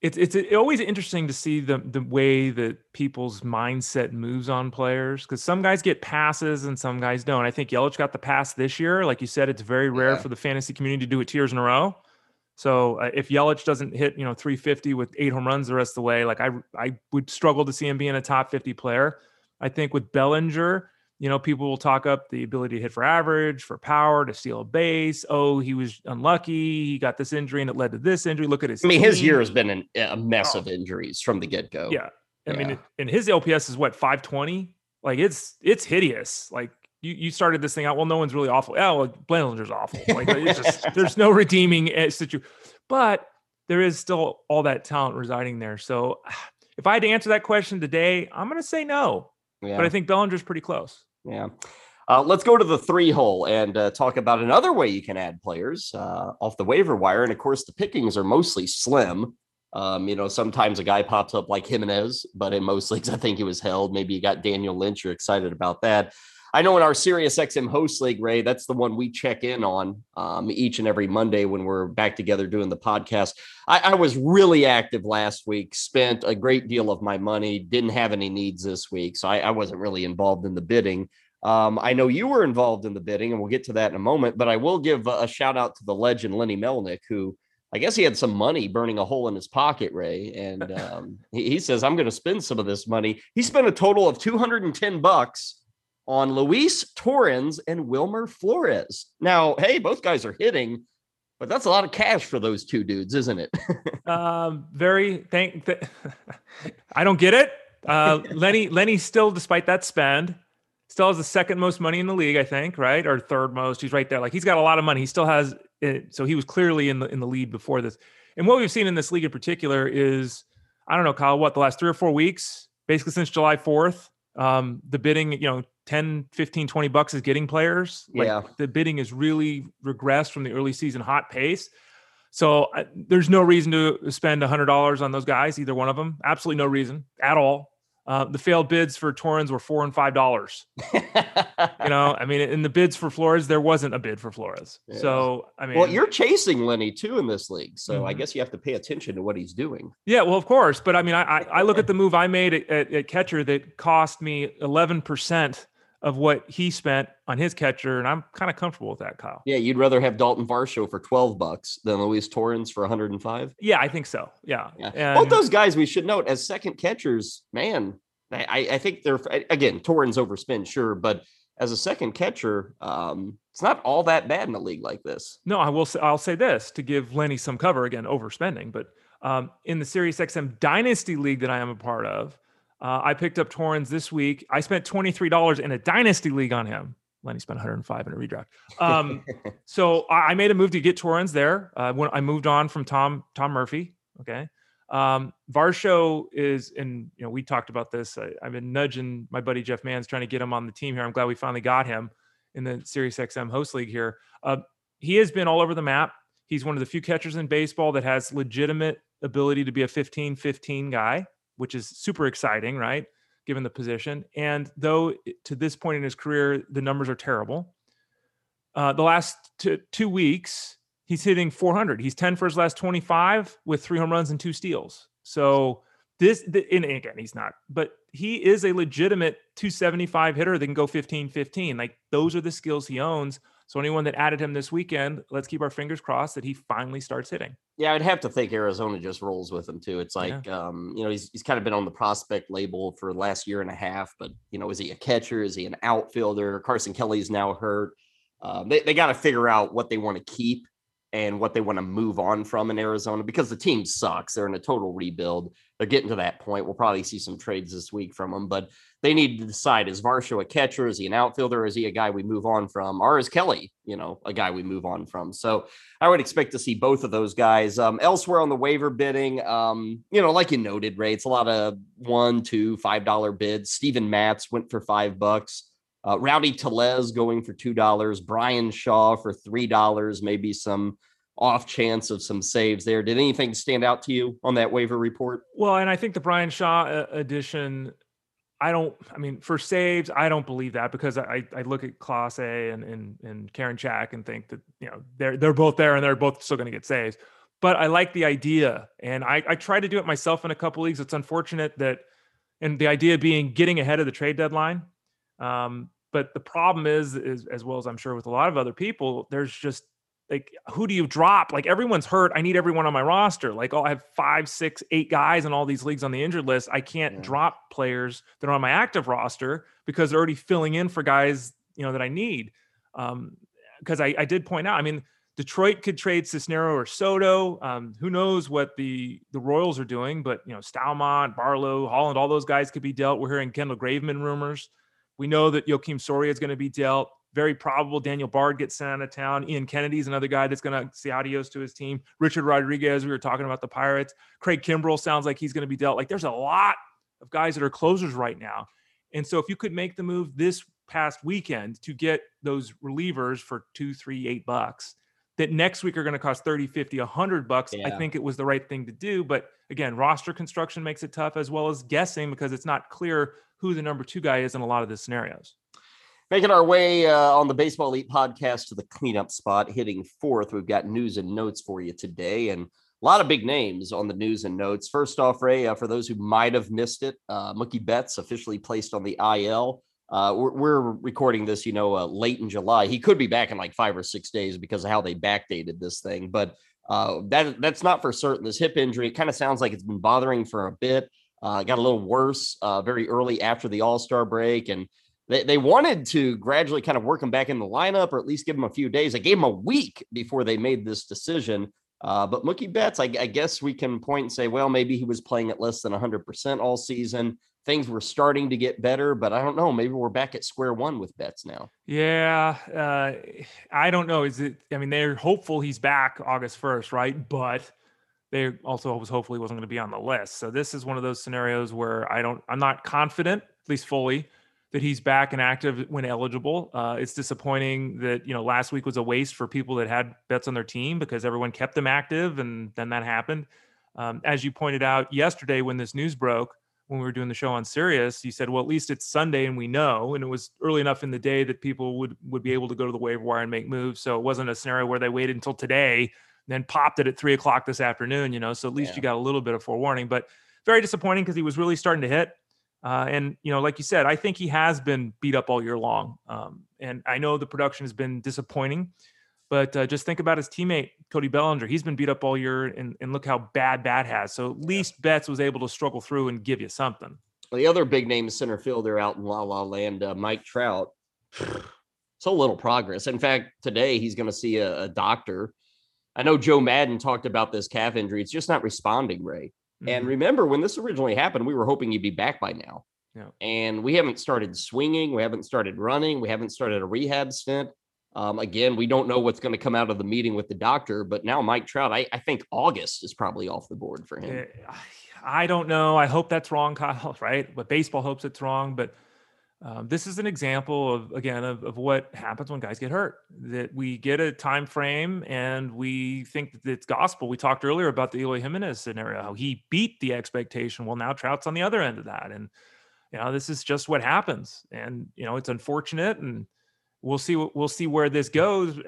it's it's always interesting to see the the way that people's mindset moves on players because some guys get passes and some guys don't. I think Yelich got the pass this year. Like you said, it's very rare Yeah. for the fantasy community to do it two years in a row. So uh, if Yelich doesn't hit, you know, 350 with eight home runs the rest of the way, like I I would struggle to see him being a top 50 player. I think with Bellinger, you know, people will talk up the ability to hit for average, for power, to steal a base. Oh, he was unlucky. He got this injury and it led to this injury. Look at his. I mean, his year has been an, a mess Oh. of injuries from the get go. Yeah, I mean, Yeah. it- and his LPS is what 520. Like it's it's hideous. Like you you started this thing out. Well, no one's really awful. Yeah, well, Bellinger's awful. Like it's just there's no redeeming eh, situation. But there is still all that talent residing there. So if I had to answer that question today, I'm going to say no. Yeah. But I think Bellinger's pretty close. Yeah. Uh, let's go to the three hole and uh, talk about another way you can add players uh, off the waiver wire. And of course, the pickings are mostly slim. Um, you know, sometimes a guy pops up like Jimenez, but in most leagues, I think he was held. Maybe you got Daniel Lynch. You're excited about that. I know in our Sirius XM host league, Ray, that's the one we check in on um, each and every Monday when we're back together doing the podcast. I, I was really active last week, spent a great deal of my money, didn't have any needs this week. So I, I wasn't really involved in the bidding. Um, I know you were involved in the bidding, and we'll get to that in a moment. But I will give a, a shout out to the legend Lenny Melnick, who I guess he had some money burning a hole in his pocket, Ray, and um, he, he says I'm going to spend some of this money. He spent a total of 210 bucks on Luis Torrens and Wilmer Flores. Now, hey, both guys are hitting, but that's a lot of cash for those two dudes, isn't it? Um, very thank. Th- I don't get it. Uh, Lenny Lenny still, despite that spend, still has the second most money in the league. I think, right, or third most. He's right there. Like he's got a lot of money. He still has it. So he was clearly in the in the lead before this. And what we've seen in this league in particular is, I don't know, Kyle, what the last three or four weeks, basically since July 4th, um, the bidding, you know, 10, 15, 20 bucks is getting players. Like Yeah. the bidding is really regressed from the early season hot pace. So uh, there's no reason to spend $100 on those guys, either one of them. Absolutely no reason at all. Uh, the failed bids for Torrens were four and five dollars. You know, I mean, in the bids for Flores, there wasn't a bid for Flores. Yeah. So I mean, well, you're chasing Lenny too in this league, so I Mhm. guess you have to pay attention to what he's doing. Yeah, well, of course, but I mean, I I, I look at the move I made at, at, at catcher that cost me eleven percent of what he spent on his catcher, and I'm kind of comfortable with that, Kyle. Yeah, you'd rather have Dalton Varsho for 12 bucks than Luis Torrens for 105. Yeah, I think so. Yeah, Yeah. And- Both those guys we should note as second catchers, man. I, I think they're again Torrens overspend, sure, but as a second catcher, um, it's not all that bad in a league like this. No, I will say I'll say this to give Lenny some cover again, overspending. But um, in the Sirius XM Dynasty League that I am a part of, uh, I picked up Torrens this week. I spent twenty three dollars in a Dynasty League on him. Lenny spent 105 in a redraft. Um, so I made a move to get Torrens there. Uh, when I moved on from Tom Tom Murphy. Okay. Um, Varsho is, and you know, we talked about this. I, I've been nudging my buddy Jeff Mans trying to get him on the team here. I'm glad we finally got him in the Sirius XM host league here. Uh, he has been all over the map. He's one of the few catchers in baseball that has legitimate ability to be a 15 15 guy, which is super exciting, right? Given the position. And though to this point in his career, the numbers are terrible, uh, the last two, two weeks, he's hitting 400. He's 10 for his last 25 with three home runs and two steals. So this, the, and again, he's not, but he is a legitimate 275 hitter that can go 15 15. Like those are the skills he owns. So anyone that added him this weekend, let's keep our fingers crossed that he finally starts hitting. Yeah, I'd have to think Arizona just rolls with him too. It's Yeah. like, um, you know, he's he's kind of been on the prospect label for the last year and a half, but you know, is he a catcher? Is he an outfielder? Carson Kelly's now hurt. Um, they they got to figure out what they want to keep and what they want to move on from in Arizona because the team sucks. They're in a total rebuild. They're getting to that point. We'll probably see some trades this week from them, but they need to decide is Varsho a catcher? Is he an outfielder? Is he a guy we move on from? Or is Kelly, you know, a guy we move on from? So I would expect to see both of those guys. Um, elsewhere on the waiver bidding, um, you know, like you noted, Ray, it's a lot of one, two, five dollar bids. Steven Matz went for five bucks. Uh, Rowdy Tellez going for two dollars. Bryan Shaw for three dollars. Maybe some off chance of some saves there. Did anything stand out to you on that waiver report? Well, and I think the Bryan Shaw uh, addition, I don't, I mean, for saves, I don't believe that because I, I look at Clase and, and, and Karinchak and think that, you know, they're, they're both there and they're both still going to get saves. But I like the idea. And I, I try to do it myself in a couple leagues. It's unfortunate that, and the idea being getting ahead of the trade deadline. Um, but the problem is, is, as well as I'm sure with a lot of other people, there's just like who do you drop? Like everyone's hurt. I need everyone on my roster. Like, oh, I have five, six, eight guys in all these leagues on the injured list. I can't yeah. drop players that are on my active roster because they're already filling in for guys, you know, that I need. Um, because I, I did point out, I mean, Detroit could trade Cisnero or Soto. Um, who knows what the the Royals are doing? But you know, Staumont, Barlow, Holland, all those guys could be dealt. We're hearing Kendall Graveman rumors. We know that Joakim Soria is going to be dealt very probable Daniel Bard gets sent out of town. Ian Kennedy's another guy that's going to say adios to his team. Richard Rodriguez, we were talking about the Pirates. Craig Kimbrel sounds like he's going to be dealt. Like there's a lot of guys that are closers right now. And so if you could make the move this past weekend to get those relievers for two, three, eight bucks, that next week are going to cost 30, 50, 100 bucks, yeah. I think it was the right thing to do. But again, roster construction makes it tough as well as guessing because it's not clear who the number two guy is in a lot of the scenarios. Making our way uh, on the Baseball Elite podcast to the cleanup spot, hitting fourth. We've got news and notes for you today, and a lot of big names on the news and notes. First off, Ray, uh, for those who might have missed it, uh, Mookie Betts officially placed on the IL. Uh, we're, we're, recording this, you know, uh, late in July. He could be back in like five or six days because of how they backdated this thing, but uh, that that's not for certain. This hip injury, it kind of sounds like it's been bothering for a bit. Uh, got a little worse uh, very early after the All Star break, and they, they wanted to gradually kind of work him back in the lineup or at least give him a few days. They gave him a week before they made this decision. Uh, but Mookie Betts, I, I, guess we can point and say, well, maybe he was playing at less than 100% all season. Things were starting to get better, but I don't know. Maybe we're back at square one with Betts now. Yeah. Uh, I don't know. Is it, I mean, they're hopeful he's back August 1st, right? But they also was hopefully wasn't going to be on the list. So this is one of those scenarios where I don't, I'm not confident, at least fully, that he's back and active when eligible. Uh, it's disappointing that you know last week was a waste for people that had Betts on their team because everyone kept them active, and then that happened. Um, as you pointed out yesterday when this news broke, when we were doing the show on Sirius, you said, "Well, at least it's Sunday and we know." And it was early enough in the day that people would would be able to go to the waiver wire and make moves. So it wasn't a scenario where they waited until today, then popped it at three o'clock this afternoon. You know, so at least yeah. you got a little bit of forewarning. But very disappointing because he was really starting to hit. Uh, and you know, like you said, I think he has been beat up all year long. Um, and I know the production has been disappointing, but uh, just think about his teammate Cody Bellinger. He's been beat up all year, and, and look how bad that has. So at least Betts was able to struggle through and give you something. Well, the other big name center fielder out in La La Land, uh, Mike Trout. so little progress. In fact, today he's going to see a, a doctor. I know Joe Maddon talked about this calf injury. It's just not responding, Ray. Mm-hmm. And remember, when this originally happened, we were hoping he'd be back by now. Yeah. And we haven't started swinging. We haven't started running. We haven't started a rehab stint. Um, again, we don't know what's going to come out of the meeting with the doctor, but now Mike Trout, I, I think August is probably off the board for him. I don't know. I hope that's wrong, Kyle, right? But baseball hopes it's wrong. But um, this is an example of again of, of what happens when guys get hurt that we get a time frame and we think that it's gospel. We talked earlier about the Eloy Jimenez scenario how he beat the expectation well now Trout's on the other end of that. And you know this is just what happens. And you know it's unfortunate and we'll see we'll see where this goes.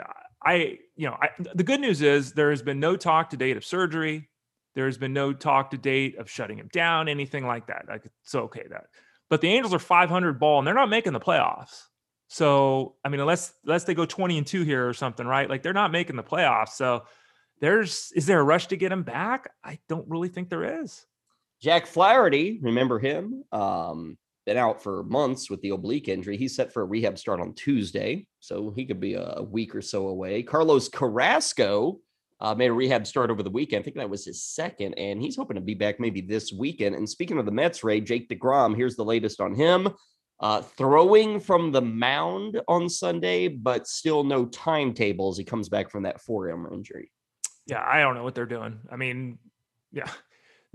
I you know I, the good news is there has been no talk to date of surgery. There has been no talk to date of shutting him down anything like that. Like it's okay that but the Angels are 500 ball and they're not making the playoffs. So, I mean, unless unless they go 20 and 2 here or something, right? Like they're not making the playoffs. So, there's is there a rush to get him back? I don't really think there is. Jack Flaherty, remember him? Um, been out for months with the oblique injury. He's set for a rehab start on Tuesday, so he could be a week or so away. Carlos Carrasco uh, made a rehab start over the weekend. I think that was his second, and he's hoping to be back maybe this weekend. And speaking of the Mets, Ray, Jake DeGrom, here's the latest on him. Uh, throwing from the mound on Sunday, but still no timetable as he comes back from that forearm injury. Yeah, I don't know what they're doing. I mean, yeah,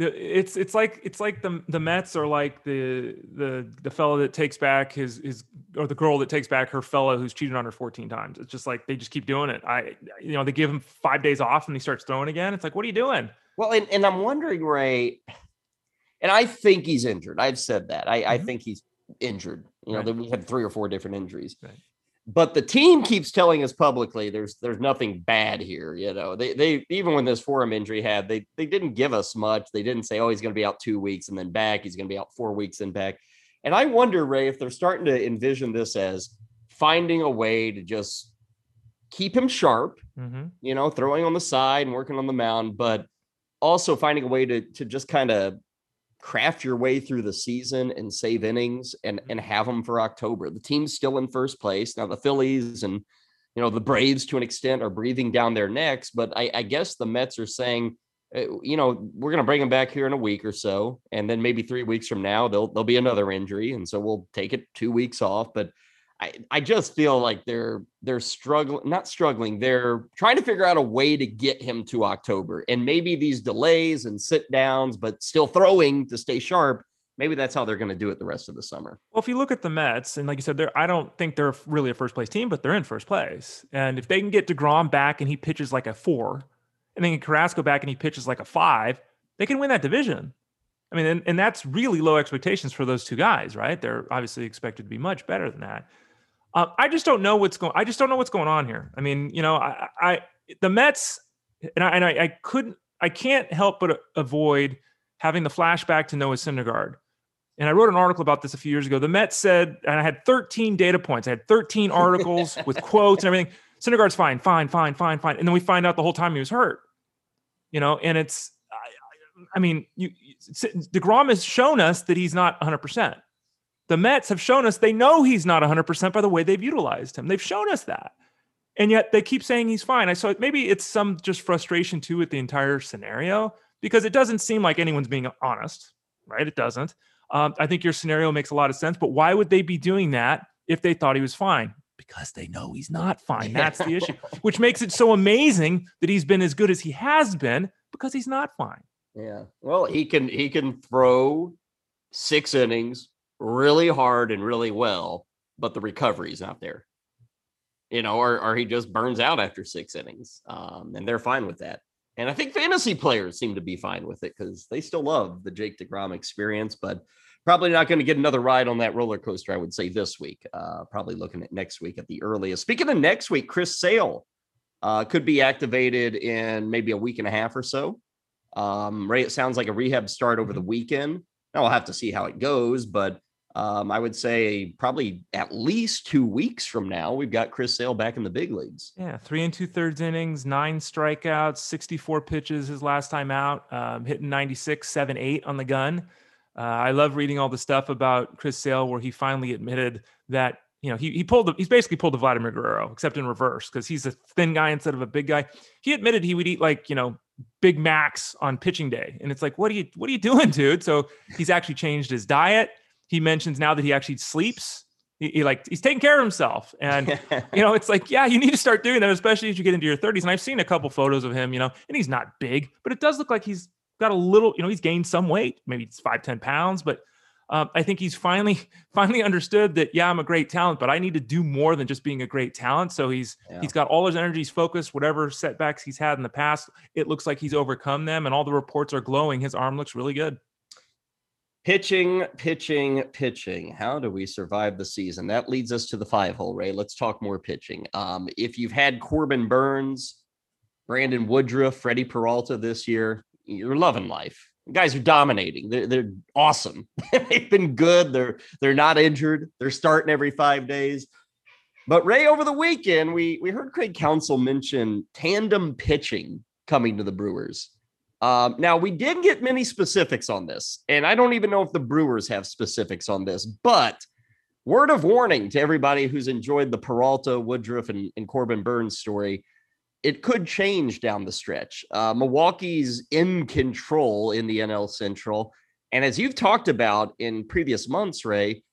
it's it's like it's like the the Mets are like the the the fellow that takes back his his or the girl that takes back her fellow who's cheated on her 14 times. It's just like they just keep doing it. I you know they give him five days off and he starts throwing again. It's like what are you doing? Well, and, and I'm wondering, Ray, and I think he's injured. I've said that. I, mm-hmm. I think he's injured. You know, right. we had three or four different injuries. Right but the team keeps telling us publicly there's there's nothing bad here you know? They they even when this forum injury had they they didn't give us much. They didn't say oh he's going to be out two weeks and then back. He's going to be out four weeks and back. And i wonder ray if they're starting to envision this as finding a way to just keep him sharp mm-hmm. you know throwing on the side and working on the mound but also finding a way to to just kind of craft your way through the season and save innings and and mm-hmm. have them for October. The team's still in first place now. The Phillies and you know the Braves to an extent are breathing down their necks, but I, I guess the Mets are saying, uh, you know, we're going to bring them back here in a week or so, and then maybe three weeks from now there'll there'll be another injury, and so we'll take it two weeks off. But I, I just feel like they're they're struggling, not struggling. They're trying to figure out a way to get him to October, and maybe these delays and sit downs, but still throwing to stay sharp. Maybe that's how they're going to do it the rest of the summer. Well, if you look at the Mets, and like you said, they're I don't think they're really a first place team, but they're in first place. And if they can get Degrom back and he pitches like a four, and then Carrasco back and he pitches like a five, they can win that division. I mean, and, and that's really low expectations for those two guys, right? They're obviously expected to be much better than that. Uh, I just don't know what's going. I just don't know what's going on here. I mean, you know, I, I the Mets, and I, and I, I couldn't, I can't help but avoid having the flashback to Noah Syndergaard. And I wrote an article about this a few years ago. The Mets said, and I had 13 data points. I had 13 articles with quotes and everything. Syndergaard's fine, fine, fine, fine, fine. And then we find out the whole time he was hurt. You know, and it's, I, I mean, you, Degrom has shown us that he's not 100. percent the Mets have shown us they know he's not 100% by the way they've utilized him. They've shown us that. And yet they keep saying he's fine. I saw maybe it's some just frustration too with the entire scenario because it doesn't seem like anyone's being honest, right? It doesn't. Um, I think your scenario makes a lot of sense, but why would they be doing that if they thought he was fine? Because they know he's not fine. That's the issue, which makes it so amazing that he's been as good as he has been because he's not fine. Yeah. Well, he can he can throw six innings, really hard and really well, but the recovery's not there. You know, or, or he just burns out after six innings. Um, and they're fine with that. And I think fantasy players seem to be fine with it because they still love the Jake DeGrom experience, but probably not going to get another ride on that roller coaster, I would say, this week. Uh, probably looking at next week at the earliest. Speaking of next week, Chris Sale uh, could be activated in maybe a week and a half or so. Um, Ray, it sounds like a rehab start over the mm-hmm. weekend. Now we'll have to see how it goes, but um, I would say probably at least two weeks from now, we've got Chris Sale back in the big leagues. Yeah, three and two thirds innings, nine strikeouts, 64 pitches his last time out, um, hitting 96, 7 8 on the gun. Uh, I love reading all the stuff about Chris Sale where he finally admitted that you know he he pulled the, he's basically pulled the Vladimir Guerrero except in reverse because he's a thin guy instead of a big guy. He admitted he would eat like you know Big Macs on pitching day, and it's like what are you what are you doing, dude? So he's actually changed his diet he mentions now that he actually sleeps. He, he, like he's taking care of himself, and you know it's like yeah, you need to start doing that, especially as you get into your 30s. And I've seen a couple photos of him, you know, and he's not big, but it does look like he's got a little, you know, he's gained some weight, maybe it's five, 10 pounds, but um, I think he's finally finally understood that yeah, I'm a great talent, but I need to do more than just being a great talent. So he's yeah. he's got all his energies focused. Whatever setbacks he's had in the past, it looks like he's overcome them, and all the reports are glowing. His arm looks really good. Pitching, pitching, pitching. How do we survive the season? That leads us to the five hole, Ray. Let's talk more pitching. Um, if you've had Corbin Burnes, Brandon Woodruff, Freddie Peralta this year, you're loving life. Guys are dominating. They're, they're awesome. They've been good. They're they're not injured. They're starting every five days. But Ray, over the weekend, we we heard Craig Counsell mention tandem pitching coming to the Brewers. Um, now, we didn't get many specifics on this, and I don't even know if the Brewers have specifics on this, but word of warning to everybody who's enjoyed the Peralta, Woodruff, and, and Corbin Burnes story. it could change down the stretch. Uh, Milwaukee's in control in the NL Central. And as you've talked about in previous months, Ray,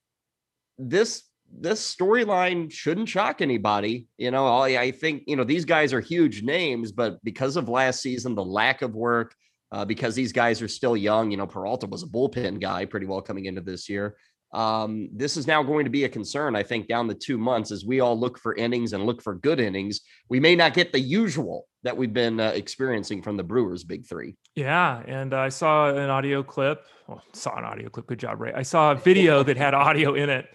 this this storyline shouldn't shock anybody. You know, I, I, think you know these guys are huge names, but because of last season, the lack of work, uh, because these guys are still young. You know, Peralta was a bullpen guy pretty well coming into this year. Um, this is now going to be a concern, I think, down the two months as we all look for innings and look for good innings. We may not get the usual that we've been uh, experiencing from the Brewers' big three. Yeah, and I saw an audio clip. Well, saw an audio clip. Good job, Ray. I saw a video that had audio in it.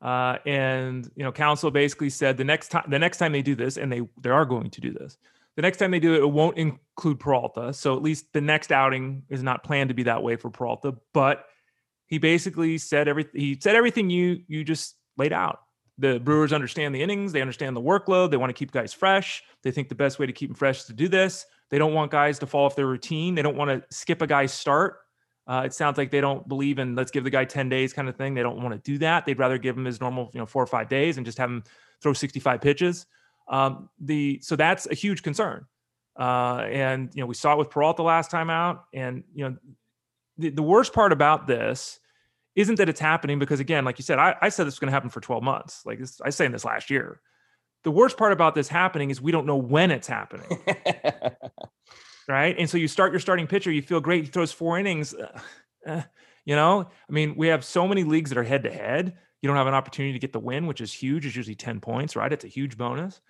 Uh, and you know, Counsell basically said the next time the next time they do this, and they they are going to do this, the next time they do it, it won't include Peralta. So at least the next outing is not planned to be that way for Peralta. But he basically said everything. He said everything you you just laid out. The Brewers understand the innings. They understand the workload. They want to keep guys fresh. They think the best way to keep them fresh is to do this. They don't want guys to fall off their routine. They don't want to skip a guy's start. Uh, it sounds like they don't believe in let's give the guy 10 days kind of thing. They don't want to do that. They'd rather give him his normal, you know, four or five days and just have him throw 65 pitches. Um, the so that's a huge concern. Uh, and you know, we saw it with Peralta last time out. And you know, the, the worst part about this isn't that it's happening because again, like you said, I, I said this was going to happen for 12 months. Like this, I was saying this last year. The worst part about this happening is we don't know when it's happening. right. And so you start your starting pitcher, you feel great. He throws four innings. Uh, uh, you know, I mean, we have so many leagues that are head to head. You don't have an opportunity to get the win, which is huge. It's usually 10 points, right? It's a huge bonus.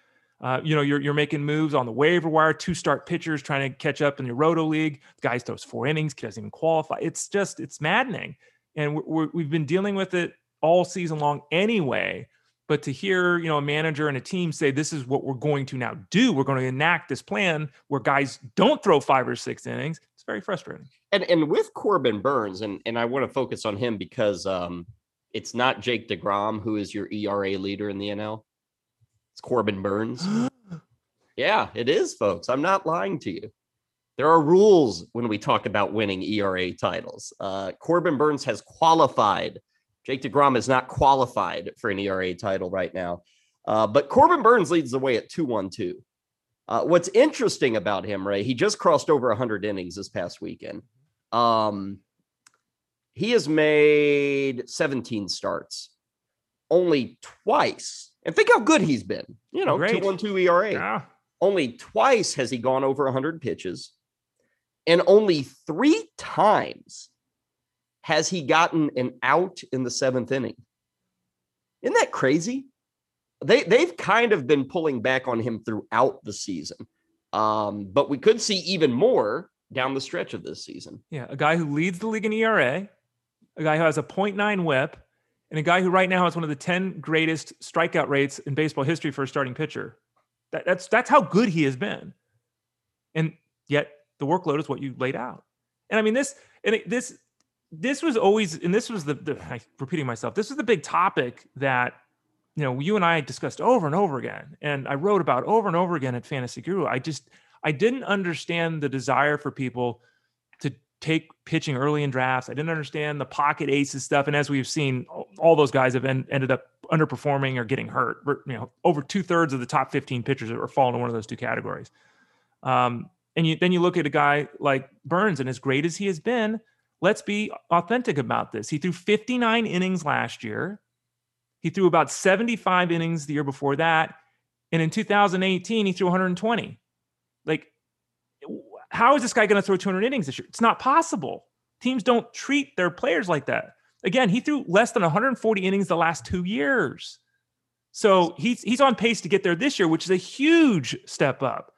Uh, you know, you're, you're making moves on the waiver wire, two start pitchers trying to catch up in your roto league. The guy throws four innings, doesn't even qualify. It's just, it's maddening and we have been dealing with it all season long anyway. But to hear, you know, a manager and a team say, "This is what we're going to now do. We're going to enact this plan where guys don't throw five or six innings," it's very frustrating. And and with Corbin Burnes, and and I want to focus on him because um, it's not Jake Degrom who is your ERA leader in the NL. It's Corbin Burnes. yeah, it is, folks. I'm not lying to you. There are rules when we talk about winning ERA titles. Uh, Corbin Burnes has qualified. Jake DeGrom is not qualified for an ERA title right now. Uh, but Corbin Burnes leads the way at 212. Uh, what's interesting about him, Ray, he just crossed over 100 innings this past weekend. Um, he has made 17 starts, only twice. And think how good he's been. You know, 212 ERA. Yeah. Only twice has he gone over 100 pitches. And only three times has he gotten an out in the seventh inning. Isn't that crazy? They they've kind of been pulling back on him throughout the season. Um, but we could see even more down the stretch of this season. Yeah, a guy who leads the league in ERA, a guy who has a 0.9 whip, and a guy who right now has one of the 10 greatest strikeout rates in baseball history for a starting pitcher. That, that's that's how good he has been. And yet the workload is what you laid out. And I mean this and it, this this was always and this was the, the I'm repeating myself. This was the big topic that you know you and I discussed over and over again, and I wrote about over and over again at Fantasy Guru. I just I didn't understand the desire for people take pitching early in drafts. I didn't understand the pocket aces stuff, and as we've seen, all those guys have en- ended up underperforming or getting hurt. You know, over two thirds of the top 15 pitchers are falling in one of those two categories. Um, and you, then you look at a guy like Burnes, and as great as he has been, let's be authentic about this. He threw 59 innings last year. He threw about 75 innings the year before that. And in 2018, he threw 120. Like, how is this guy going to throw 200 innings this year? It's not possible. Teams don't treat their players like that. Again, he threw less than 140 innings the last two years. So he's he's on pace to get there this year, which is a huge step up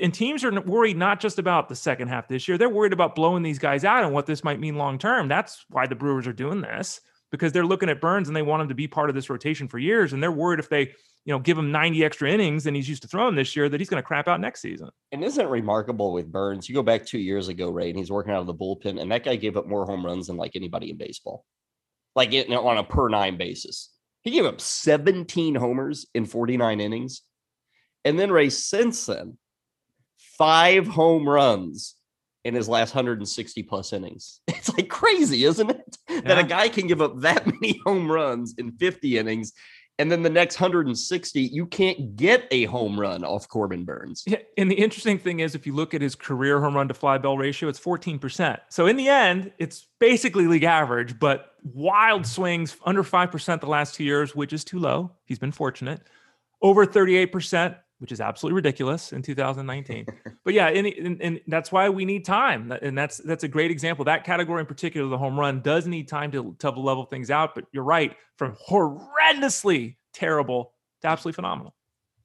and teams are worried not just about the second half this year. They're worried about blowing these guys out and what this might mean long term. That's why the Brewers are doing this because they're looking at Burnes and they want him to be part of this rotation for years. And they're worried if they, you know, give him 90 extra innings and he's used to throwing this year that he's going to crap out next season. And isn't it remarkable with Burnes? You go back two years ago, Ray, and he's working out of the bullpen, and that guy gave up more home runs than like anybody in baseball, like it, on a per nine basis. He gave up 17 homers in 49 innings. And then Ray, since then, five home runs in his last 160 plus innings. It's like crazy, isn't it? Yeah. That a guy can give up that many home runs in 50 innings. And then the next 160, you can't get a home run off Corbin Burnes. Yeah, and the interesting thing is, if you look at his career home run to fly ball ratio, it's 14%. So in the end, it's basically league average, but wild swings under 5% the last two years, which is too low. He's been fortunate. Over 38%, which is absolutely ridiculous in 2019. but yeah, and, and, and, that's why we need time. And that's that's a great example. That category in particular, the home run, does need time to, to level things out. But you're right, from horrendously terrible to absolutely phenomenal.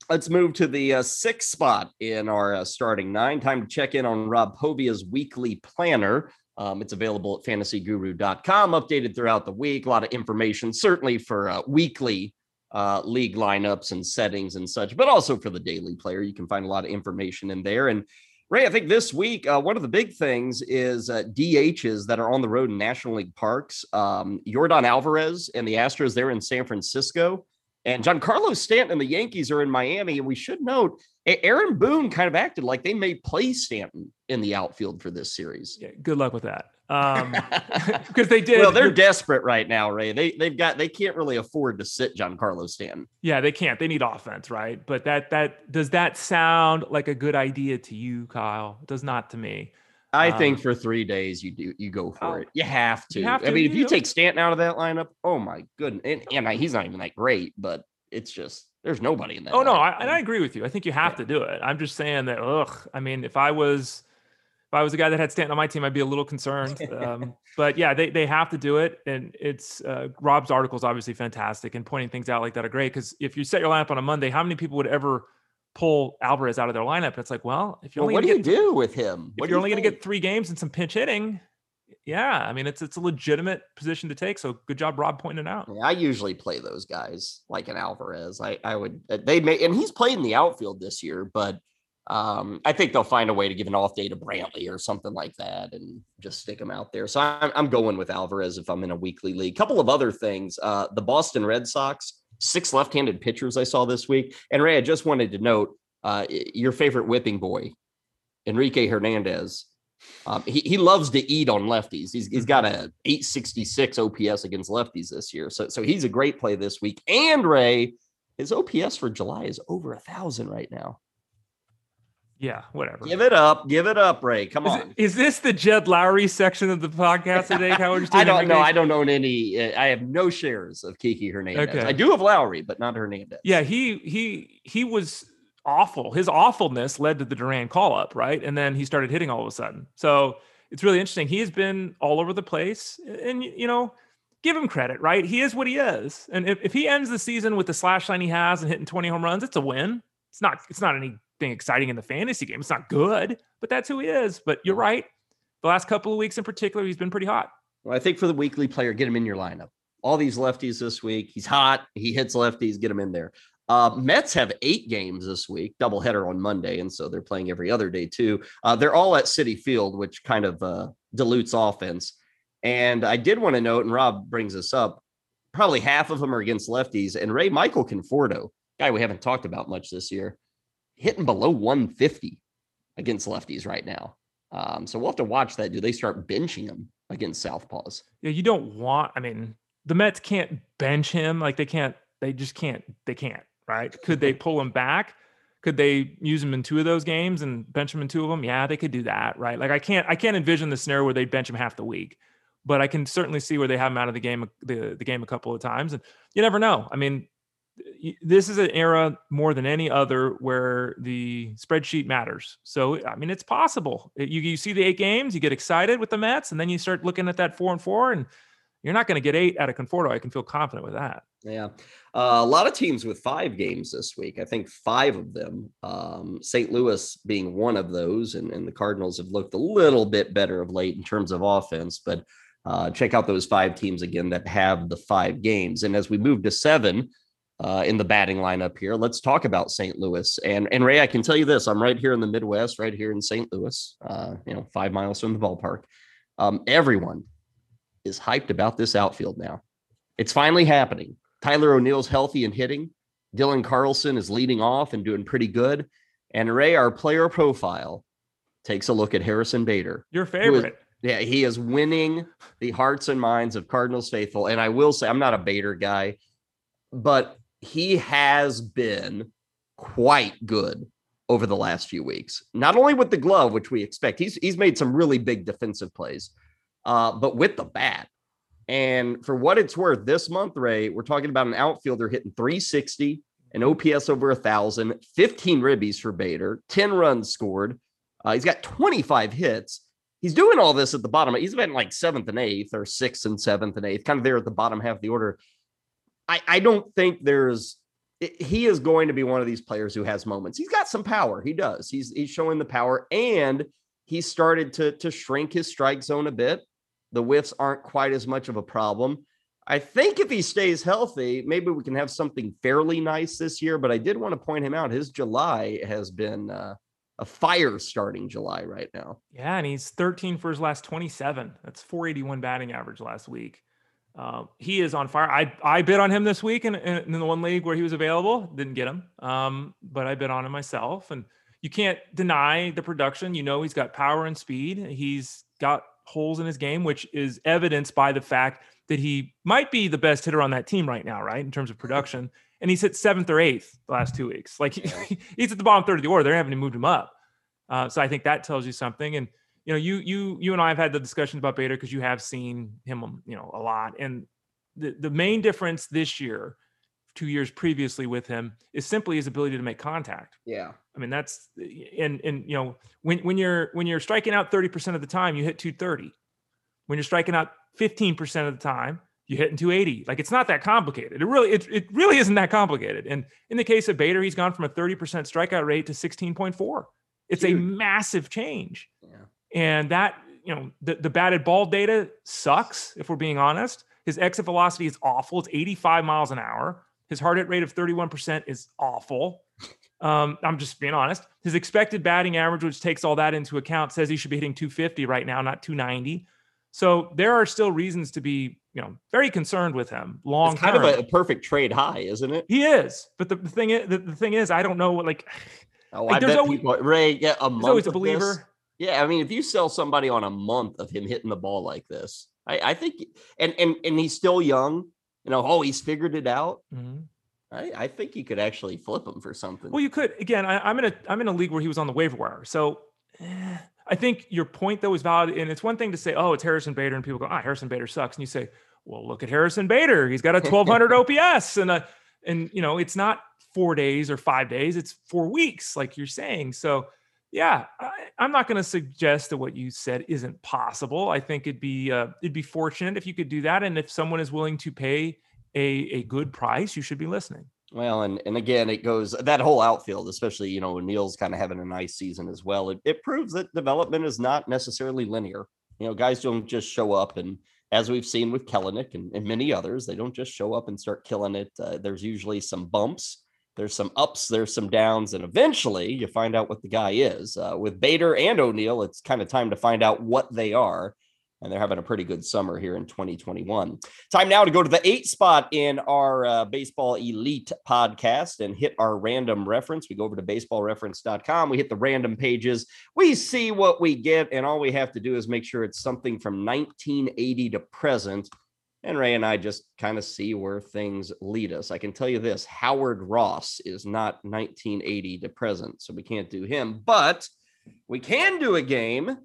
Let's move to the uh, sixth spot in our uh, starting nine. Time to check in on Rob Povia's weekly planner. Um, it's available at fantasyguru.com, updated throughout the week. A lot of information, certainly for uh, weekly uh, league lineups and settings and such, but also for the daily player. You can find a lot of information in there. And Ray, I think this week, uh, one of the big things is uh, DHs that are on the road in National League parks. Um, Yordan Alvarez and the Astros, they're in San Francisco. And Giancarlo Stanton and the Yankees are in Miami. And we should note Aaron Boone kind of acted like they may play Stanton in the outfield for this series. Yeah, good luck with that. Um, because they did. Well, they're desperate right now, Ray. They they've got they can't really afford to sit Giancarlo Stanton. Yeah, they can't. They need offense, right? But that that does that sound like a good idea to you, Kyle? It does not to me. I um, think for three days you do you go for oh, it. You have to. You have to I mean, if you take Stanton out of that lineup, oh my goodness, and, and I, he's not even that great, but it's just there's nobody in that. Oh lineup. no, I, and I agree with you. I think you have yeah. to do it. I'm just saying that. Ugh. I mean, if I was if I was a guy that had Stanton on my team, I'd be a little concerned. Um, but yeah, they, they have to do it. And it's uh, Rob's article is obviously fantastic and pointing things out like that are great. Because if you set your lineup on a Monday, how many people would ever pull Alvarez out of their lineup? It's like, well, if you're well, only what do you do with him? What if you're only going to get three games and some pinch hitting, yeah, I mean it's it's a legitimate position to take. So good job, Rob, pointing it out. Yeah, I usually play those guys like an Alvarez. I I would uh, they may and he's played in the outfield this year, but um, I think they'll find a way to give an off day to Brantley or something like that and just stick him out there. So I'm, I'm going with Alvarez if I'm in a weekly league. Couple of other things. Uh, the Boston Red Sox, six left handed pitchers I saw this week. And Ray, I just wanted to note uh, your favorite whipping boy, Enrique Hernandez. Um, he, he loves to eat on lefties. He's, he's got a 866 OPS against lefties this year. So, so he's a great play this week. And Ray, his OPS for July is over a thousand right now. Yeah, whatever. Give it up. Give it up, Ray. Come is on. Is this the Jed Lowrie section of the podcast today? Howard? I don't know. I don't own any. Uh, I have no shares of Kiki Hernandez. Okay. I do have Lowrie, but not Hernandez. Yeah, he he he was awful. His awfulness led to the Duran call up, right? And then he started hitting all of a sudden. So it's really interesting. He has been all over the place, and you know, give him credit, right? He is what he is, and if, if he ends the season with the slash line he has and hitting 20 home runs, it's a win. It's not. It's not any exciting in the fantasy game. It's not good, but that's who he is. But you're right. The last couple of weeks in particular, he's been pretty hot. Well, I think for the weekly player, get him in your lineup. All these lefties this week. He's hot. He hits lefties. Get him in there. Uh, Mets have eight games this week, doubleheader on Monday, and so they're playing every other day too. Uh, they're all at Citi Field, which kind of uh, dilutes offense. And I did want to note, and Rob brings this up, probably half of them are against lefties. And Ray Michael Conforto, guy we haven't talked about much this year, hitting below 150 against lefties right now. Um, so we'll have to watch that. Do they start benching him against southpaws? Yeah, you don't want. I mean, the Mets can't bench him. Like they can't. They just can't. They can't. Right? Could they pull him back? Could they use him in two of those games and bench him in two of them? Yeah, they could do that. Right? Like I can't. I can't envision the scenario where they bench him half the week. But I can certainly see where they have him out of the game, the, the game a couple of times, and you never know. I mean, this is an era more than any other where the spreadsheet matters. So, I mean, it's possible. You, you see the eight games, you get excited with the Mets, and then you start looking at that four and four, and you're not going to get eight out of Conforto. I can feel confident with that. Yeah. Uh, a lot of teams with five games this week. I think five of them, um, St. Louis being one of those, and, and the Cardinals have looked a little bit better of late in terms of offense. But uh, check out those five teams again that have the five games. And as we move to seven, uh, in the batting lineup here. Let's talk about St. Louis. And and Ray, I can tell you this: I'm right here in the Midwest, right here in St. Louis. Uh, you know, five miles from the ballpark. Um, everyone is hyped about this outfield now. It's finally happening. Tyler O'Neill's healthy and hitting. Dylan Carlson is leading off and doing pretty good. And Ray, our player profile, takes a look at Harrison Bader. Your favorite. Yeah, he is winning the hearts and minds of Cardinals faithful. And I will say, I'm not a Bader guy, but he has been quite good over the last few weeks. Not only with the glove, which we expect, he's he's made some really big defensive plays, uh, but with the bat. And for what it's worth, this month, Ray, we're talking about an outfielder hitting 360, an OPS over a thousand, 15 ribbies for Bader, 10 runs scored. Uh, he's got 25 hits. He's doing all this at the bottom. He's been like seventh and eighth, or sixth and seventh and eighth, kind of there at the bottom half of the order. I, I don't think there's he is going to be one of these players who has moments. He's got some power. He does. He's he's showing the power, and he started to to shrink his strike zone a bit. The whiffs aren't quite as much of a problem. I think if he stays healthy, maybe we can have something fairly nice this year. But I did want to point him out. His July has been uh, a fire starting July right now. Yeah, and he's 13 for his last 27. That's 481 batting average last week. Uh, he is on fire. I I bid on him this week in, in, the one league where he was available. Didn't get him, um, but I bid on him myself. And you can't deny the production. You know he's got power and speed. He's got holes in his game, which is evidenced by the fact that he might be the best hitter on that team right now, right? In terms of production. And he's hit seventh or eighth the last two weeks. Like he's at the bottom third of the order. They haven't moved him up. Uh, so I think that tells you something. And you know, you you you and I have had the discussions about Bader because you have seen him, um, you know, a lot. And the the main difference this year, two years previously with him, is simply his ability to make contact. Yeah. I mean, that's and and you know, when when you're when you're striking out 30% of the time, you hit 230. When you're striking out 15% of the time, you hit in 280. Like it's not that complicated. It really, it, it really isn't that complicated. And in the case of Bader, he's gone from a 30% strikeout rate to 16.4. It's Huge. a massive change. Yeah. And that, you know, the, the batted ball data sucks, if we're being honest. His exit velocity is awful. It's 85 miles an hour. His hard hit rate of 31% is awful. Um, I'm just being honest. His expected batting average, which takes all that into account, says he should be hitting 250 right now, not 290. So there are still reasons to be, you know, very concerned with him. Long it's kind term. of a perfect trade high, isn't it? He is, but the, the thing is, the, the, thing is, I don't know. What like, oh, like I bet always, people, Ray, yeah, a month. always a believer. Yeah, I mean, if you sell somebody on a month of him hitting the ball like this, I, I think, and and and he's still young. You know, oh, he's figured it out. Mm-hmm. I, I think you could actually flip him for something. Well, you could. Again, I, am in a I'm in a league where he was on the waiver wire, so. Eh, I think your point though is valid, and it's one thing to say, "Oh, it's Harrison Bader," and people go, "Ah, Harrison Bader sucks," and you say, "Well, look at Harrison Bader. He's got a 1200 OPS, and a, and you know, it's not four days or five days; it's four weeks, like you're saying." So yeah, I, am not going to suggest that what you said isn't possible. I think it'd be uh, it'd be fortunate if you could do that, and if someone is willing to pay a a good price, you should be listening. Well, and and again, it goes that whole outfield, especially you know Neil's kind of having a nice season as well. It, it proves that development is not necessarily linear. You know, guys don't just show up and as we've seen with Kelenic and, and many others, they don't just show up and start killing it. Uh, there's usually some bumps there's some ups, there's some downs, and eventually you find out what the guy is. Uh, with Bader and O'Neill, it's kind of time to find out what they are. And they're having a pretty good summer here in 2021. Time now to go to the eight spot in our uh, Baseball Elite podcast and hit our random reference. We go over to baseballreference.com. We hit the random pages. We see what we get. And all we have to do is make sure it's something from 1980 to present and Ray and I just kind of see where things lead us. I can tell you this Howard Ross is not 1980 to present, so we can't do him, but we can do a game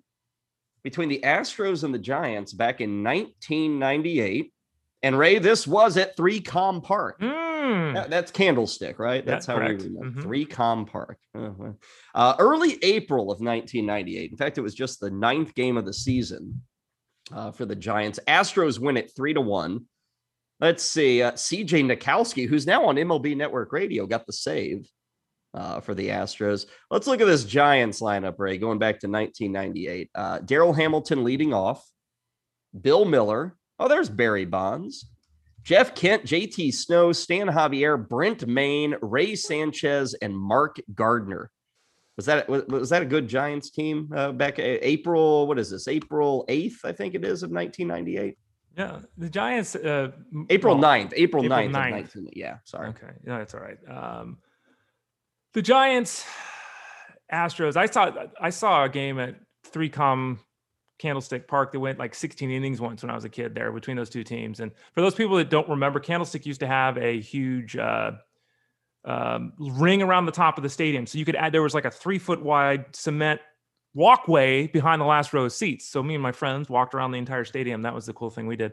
between the Astros and the Giants back in 1998. And Ray, this was at 3Com Park. Mm. That, that's Candlestick, right? That's, how correct. we remember. Mm-hmm. 3Com Park. Uh, uh, early April of 1998. In fact, it was just the ninth game of the season uh, for the Giants. Astros win it three to one. Let's see. Uh, CJ Nitkowski, who's now on MLB Network Radio, got the save uh, for the Astros. Let's look at this Giants lineup, Ray, going back to 1998. Uh, Darryl Hamilton leading off. Bill Mueller. Oh, there's Barry Bonds. Jeff Kent, JT Snow, Stan Javier, Brent Mayne, Rey Sanchez, and Mark Gardner. Was that was, was that a good Giants team uh, back April? What is this? April eighth, I think it is of 1998. Yeah, the Giants. Uh, April well, 9th. April, April 9th. 9th. 19, yeah, sorry. Okay, no, that's all right. Um, the Giants, Astros. I saw I saw a game at 3Com Candlestick Park that went like 16 innings once when I was a kid there between those two teams. And for those people that don't remember, Candlestick used to have a huge uh, um, ring around the top of the stadium. So you could add, there was like a three foot wide cement walkway behind the last row of seats. So me and my friends walked around the entire stadium. That was the cool thing we did.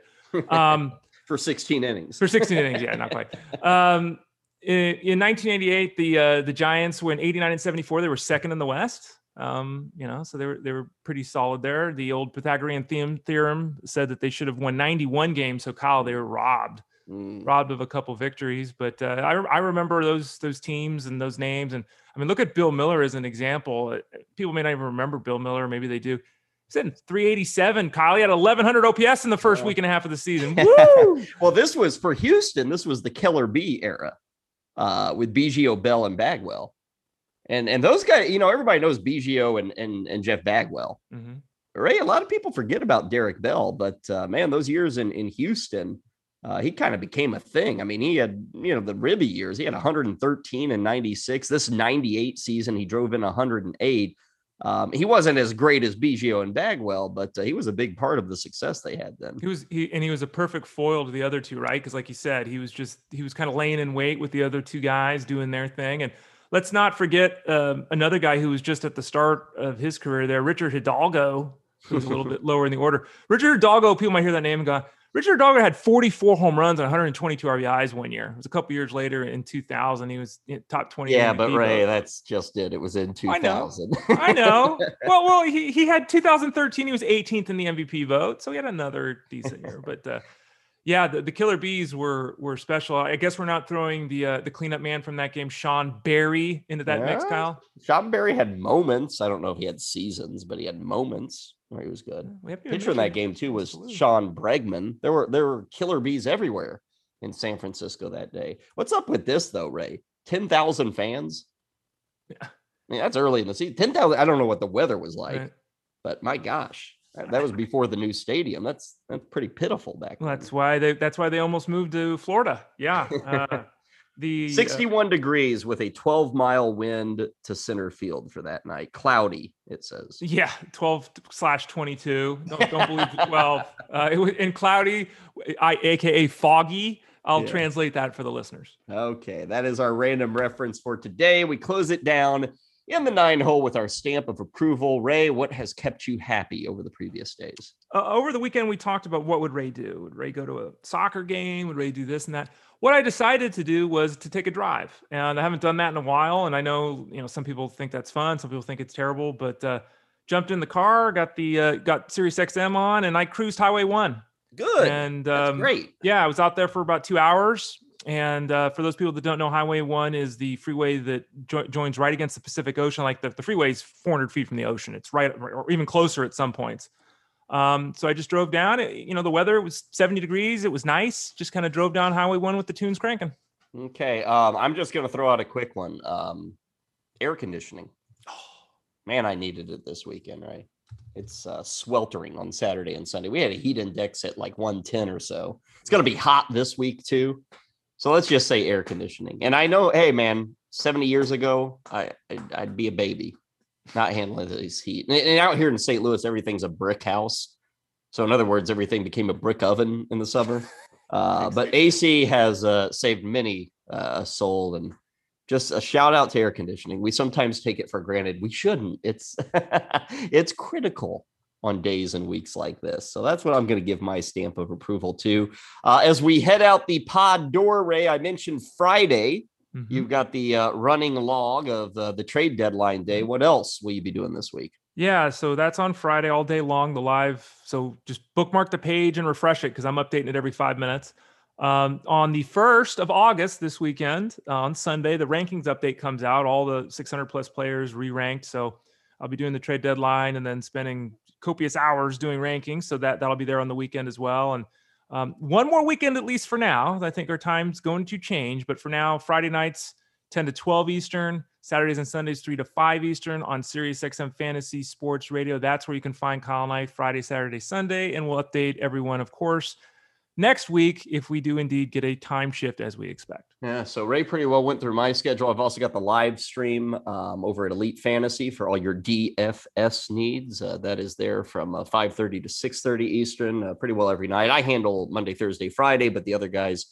Um, for 16 innings. For 16 innings, yeah, not quite. Um, in, in 1988, the uh, the Giants were in 89 and 74. They were second in the West. Um, you know, so they were they were pretty solid there. The old Pythagorean theorem theorem said that they should have won 91 games. So Kyle, they were robbed, mm. robbed of a couple victories. But uh, I I remember those those teams and those names. And I mean, look at Bill Mueller as an example. Uh, people may not even remember Bill Mueller. Maybe they do. He's in 387. Kyle, he had 1100 OPS in the first week and a half of the season. well, this was for Houston. This was the Killer B era uh, with Biggio, Bell, and Bagwell. And and those guys, you know, everybody knows Biggio and and, and Jeff Bagwell. Mm-hmm. Ray, a lot of people forget about Derek Bell, but uh, man, those years in in Houston, uh, he kind of became a thing. I mean, he had you know the ribby years. He had 113 and 96. This 98 season, he drove in 108. Um, he wasn't as great as Biggio and Bagwell, but uh, he was a big part of the success they had then. He was, he, and he was a perfect foil to the other two, right? Because, like you said, he was just he was kind of laying in wait with the other two guys doing their thing, and let's not forget uh, another guy who was just at the start of his career there, Richard Hidalgo, who's a little bit lower in the order. Richard Hidalgo, people might hear that name and go, Richard Dogger had 44 home runs and 122 RBIs one year. It was a couple years later in 2000. He was top 20. Yeah, but Ray, that's just it. It was in 2000. I know. I know. Well, well, he, he had 2013. He was 18th in the MVP vote, so he had another decent year. But uh, yeah, the, the Killer Bees were were special. I guess we're not throwing the uh, the cleanup man from that game, Sean Berry, into that yeah. mix, Kyle. Sean Berry had moments. I don't know if he had seasons, but he had moments where he was good. We have Pitcher in that game too was Absolutely. Sean Bergman. There were there were Killer Bees everywhere in San Francisco that day. What's up with this though, Ray? Ten thousand fans. Yeah. I mean, that's early in the season. Ten thousand. I don't know what the weather was like, right. but my gosh. That was before the new stadium. That's that's pretty pitiful back then. That's why they that's why they almost moved to Florida. Yeah. Uh, the uh 61 uh, degrees with a 12 mile wind to center field for that night. Cloudy, it says. Yeah, 12 slash 22. Don't, don't believe 12. Uh, it was in cloudy, I, aka foggy. I'll yeah. translate that for the listeners. Okay, that is our random reference for today. We close it down in the nine hole with our stamp of approval. Ray, what has kept you happy over the previous days? Uh, over the weekend, we talked about what would Ray do. Would Ray go to a soccer game? Would Ray do this and that? What I decided to do was to take a drive, and I haven't done that in a while. And I know you know some people think that's fun, some people think it's terrible, but uh, jumped in the car, got the uh, got Sirius XM on, and I cruised Highway One. Good. And um, great. Yeah, I was out there for about two hours. And uh, for those people that don't know, Highway One is the freeway that jo- joins right against the Pacific Ocean. Like the, the freeway is 400 feet from the ocean. It's right, or even closer at some points. Um, so I just drove down. It, you know, the weather was 70 degrees. It was nice. Just kind of drove down Highway One with the tunes cranking. Okay. Um, I'm just going to throw out a quick one. Um, air conditioning. man, I needed it this weekend, right? It's uh, sweltering on Saturday and Sunday. We had a heat index at like 110 or so. It's going to be hot this week too. So let's just say air conditioning. And I know, hey man, 70 years ago, I I'd, I'd be a baby, not handling this heat. And, and, out here in St. Louis, everything's a brick house. So in other words, everything became a brick oven in the summer. Uh, but AC has uh, saved many uh, a soul and just a shout out to air conditioning. We sometimes take it for granted. We shouldn't. It's it's critical on days and weeks like this. So that's what I'm going to give my stamp of approval to. Uh, as we head out the pod door, Ray, I mentioned Friday. Mm-hmm. You've got the uh, running log of uh, the trade deadline day. Mm-hmm. What else will you be doing this week? Yeah, so that's on Friday all day long, the live. So just bookmark the page and refresh it because I'm updating it every five minutes. Um, on the 1st of August this weekend, uh, on Sunday, the rankings update comes out. All the 600 plus players re ranked. So I'll be doing the trade deadline and then spending copious hours doing rankings. So that that'll be there on the weekend as well. And um, one more weekend at least for now. I think our time's going to change, but for now, Friday nights 10 to 12 Eastern, Saturdays and Sundays 3 to 5 Eastern on Sirius XM Fantasy Sports Radio. That's where you can find Kyle and I Friday, Saturday, Sunday, and we'll update everyone, of course, next week if we do indeed get a time shift as we expect. Yeah, so Ray pretty well went through my schedule. I've also got the live stream um, over at Elite Fantasy for all your DFS needs. Uh, that is there from uh, 5:30 to 6:30 Eastern, uh, pretty well every night. I handle Monday, Thursday, Friday, but the other guys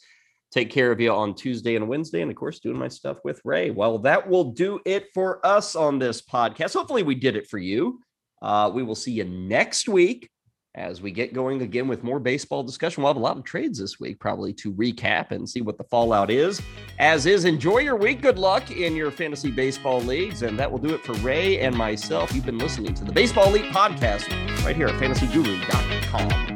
take care of you on Tuesday and Wednesday, and of course, doing my stuff with Ray. Well, that will do it for us on this podcast. Hopefully, we did it for you. Uh, we will see you next week as we get going again with more baseball discussion. We'll have a lot of trades this week, probably to recap and see what the fallout is. As is, enjoy your week. Good luck in your fantasy baseball leagues. And that will do it for Ray and myself. You've been listening to the Baseball Elite podcast right here at fantasyguru.com.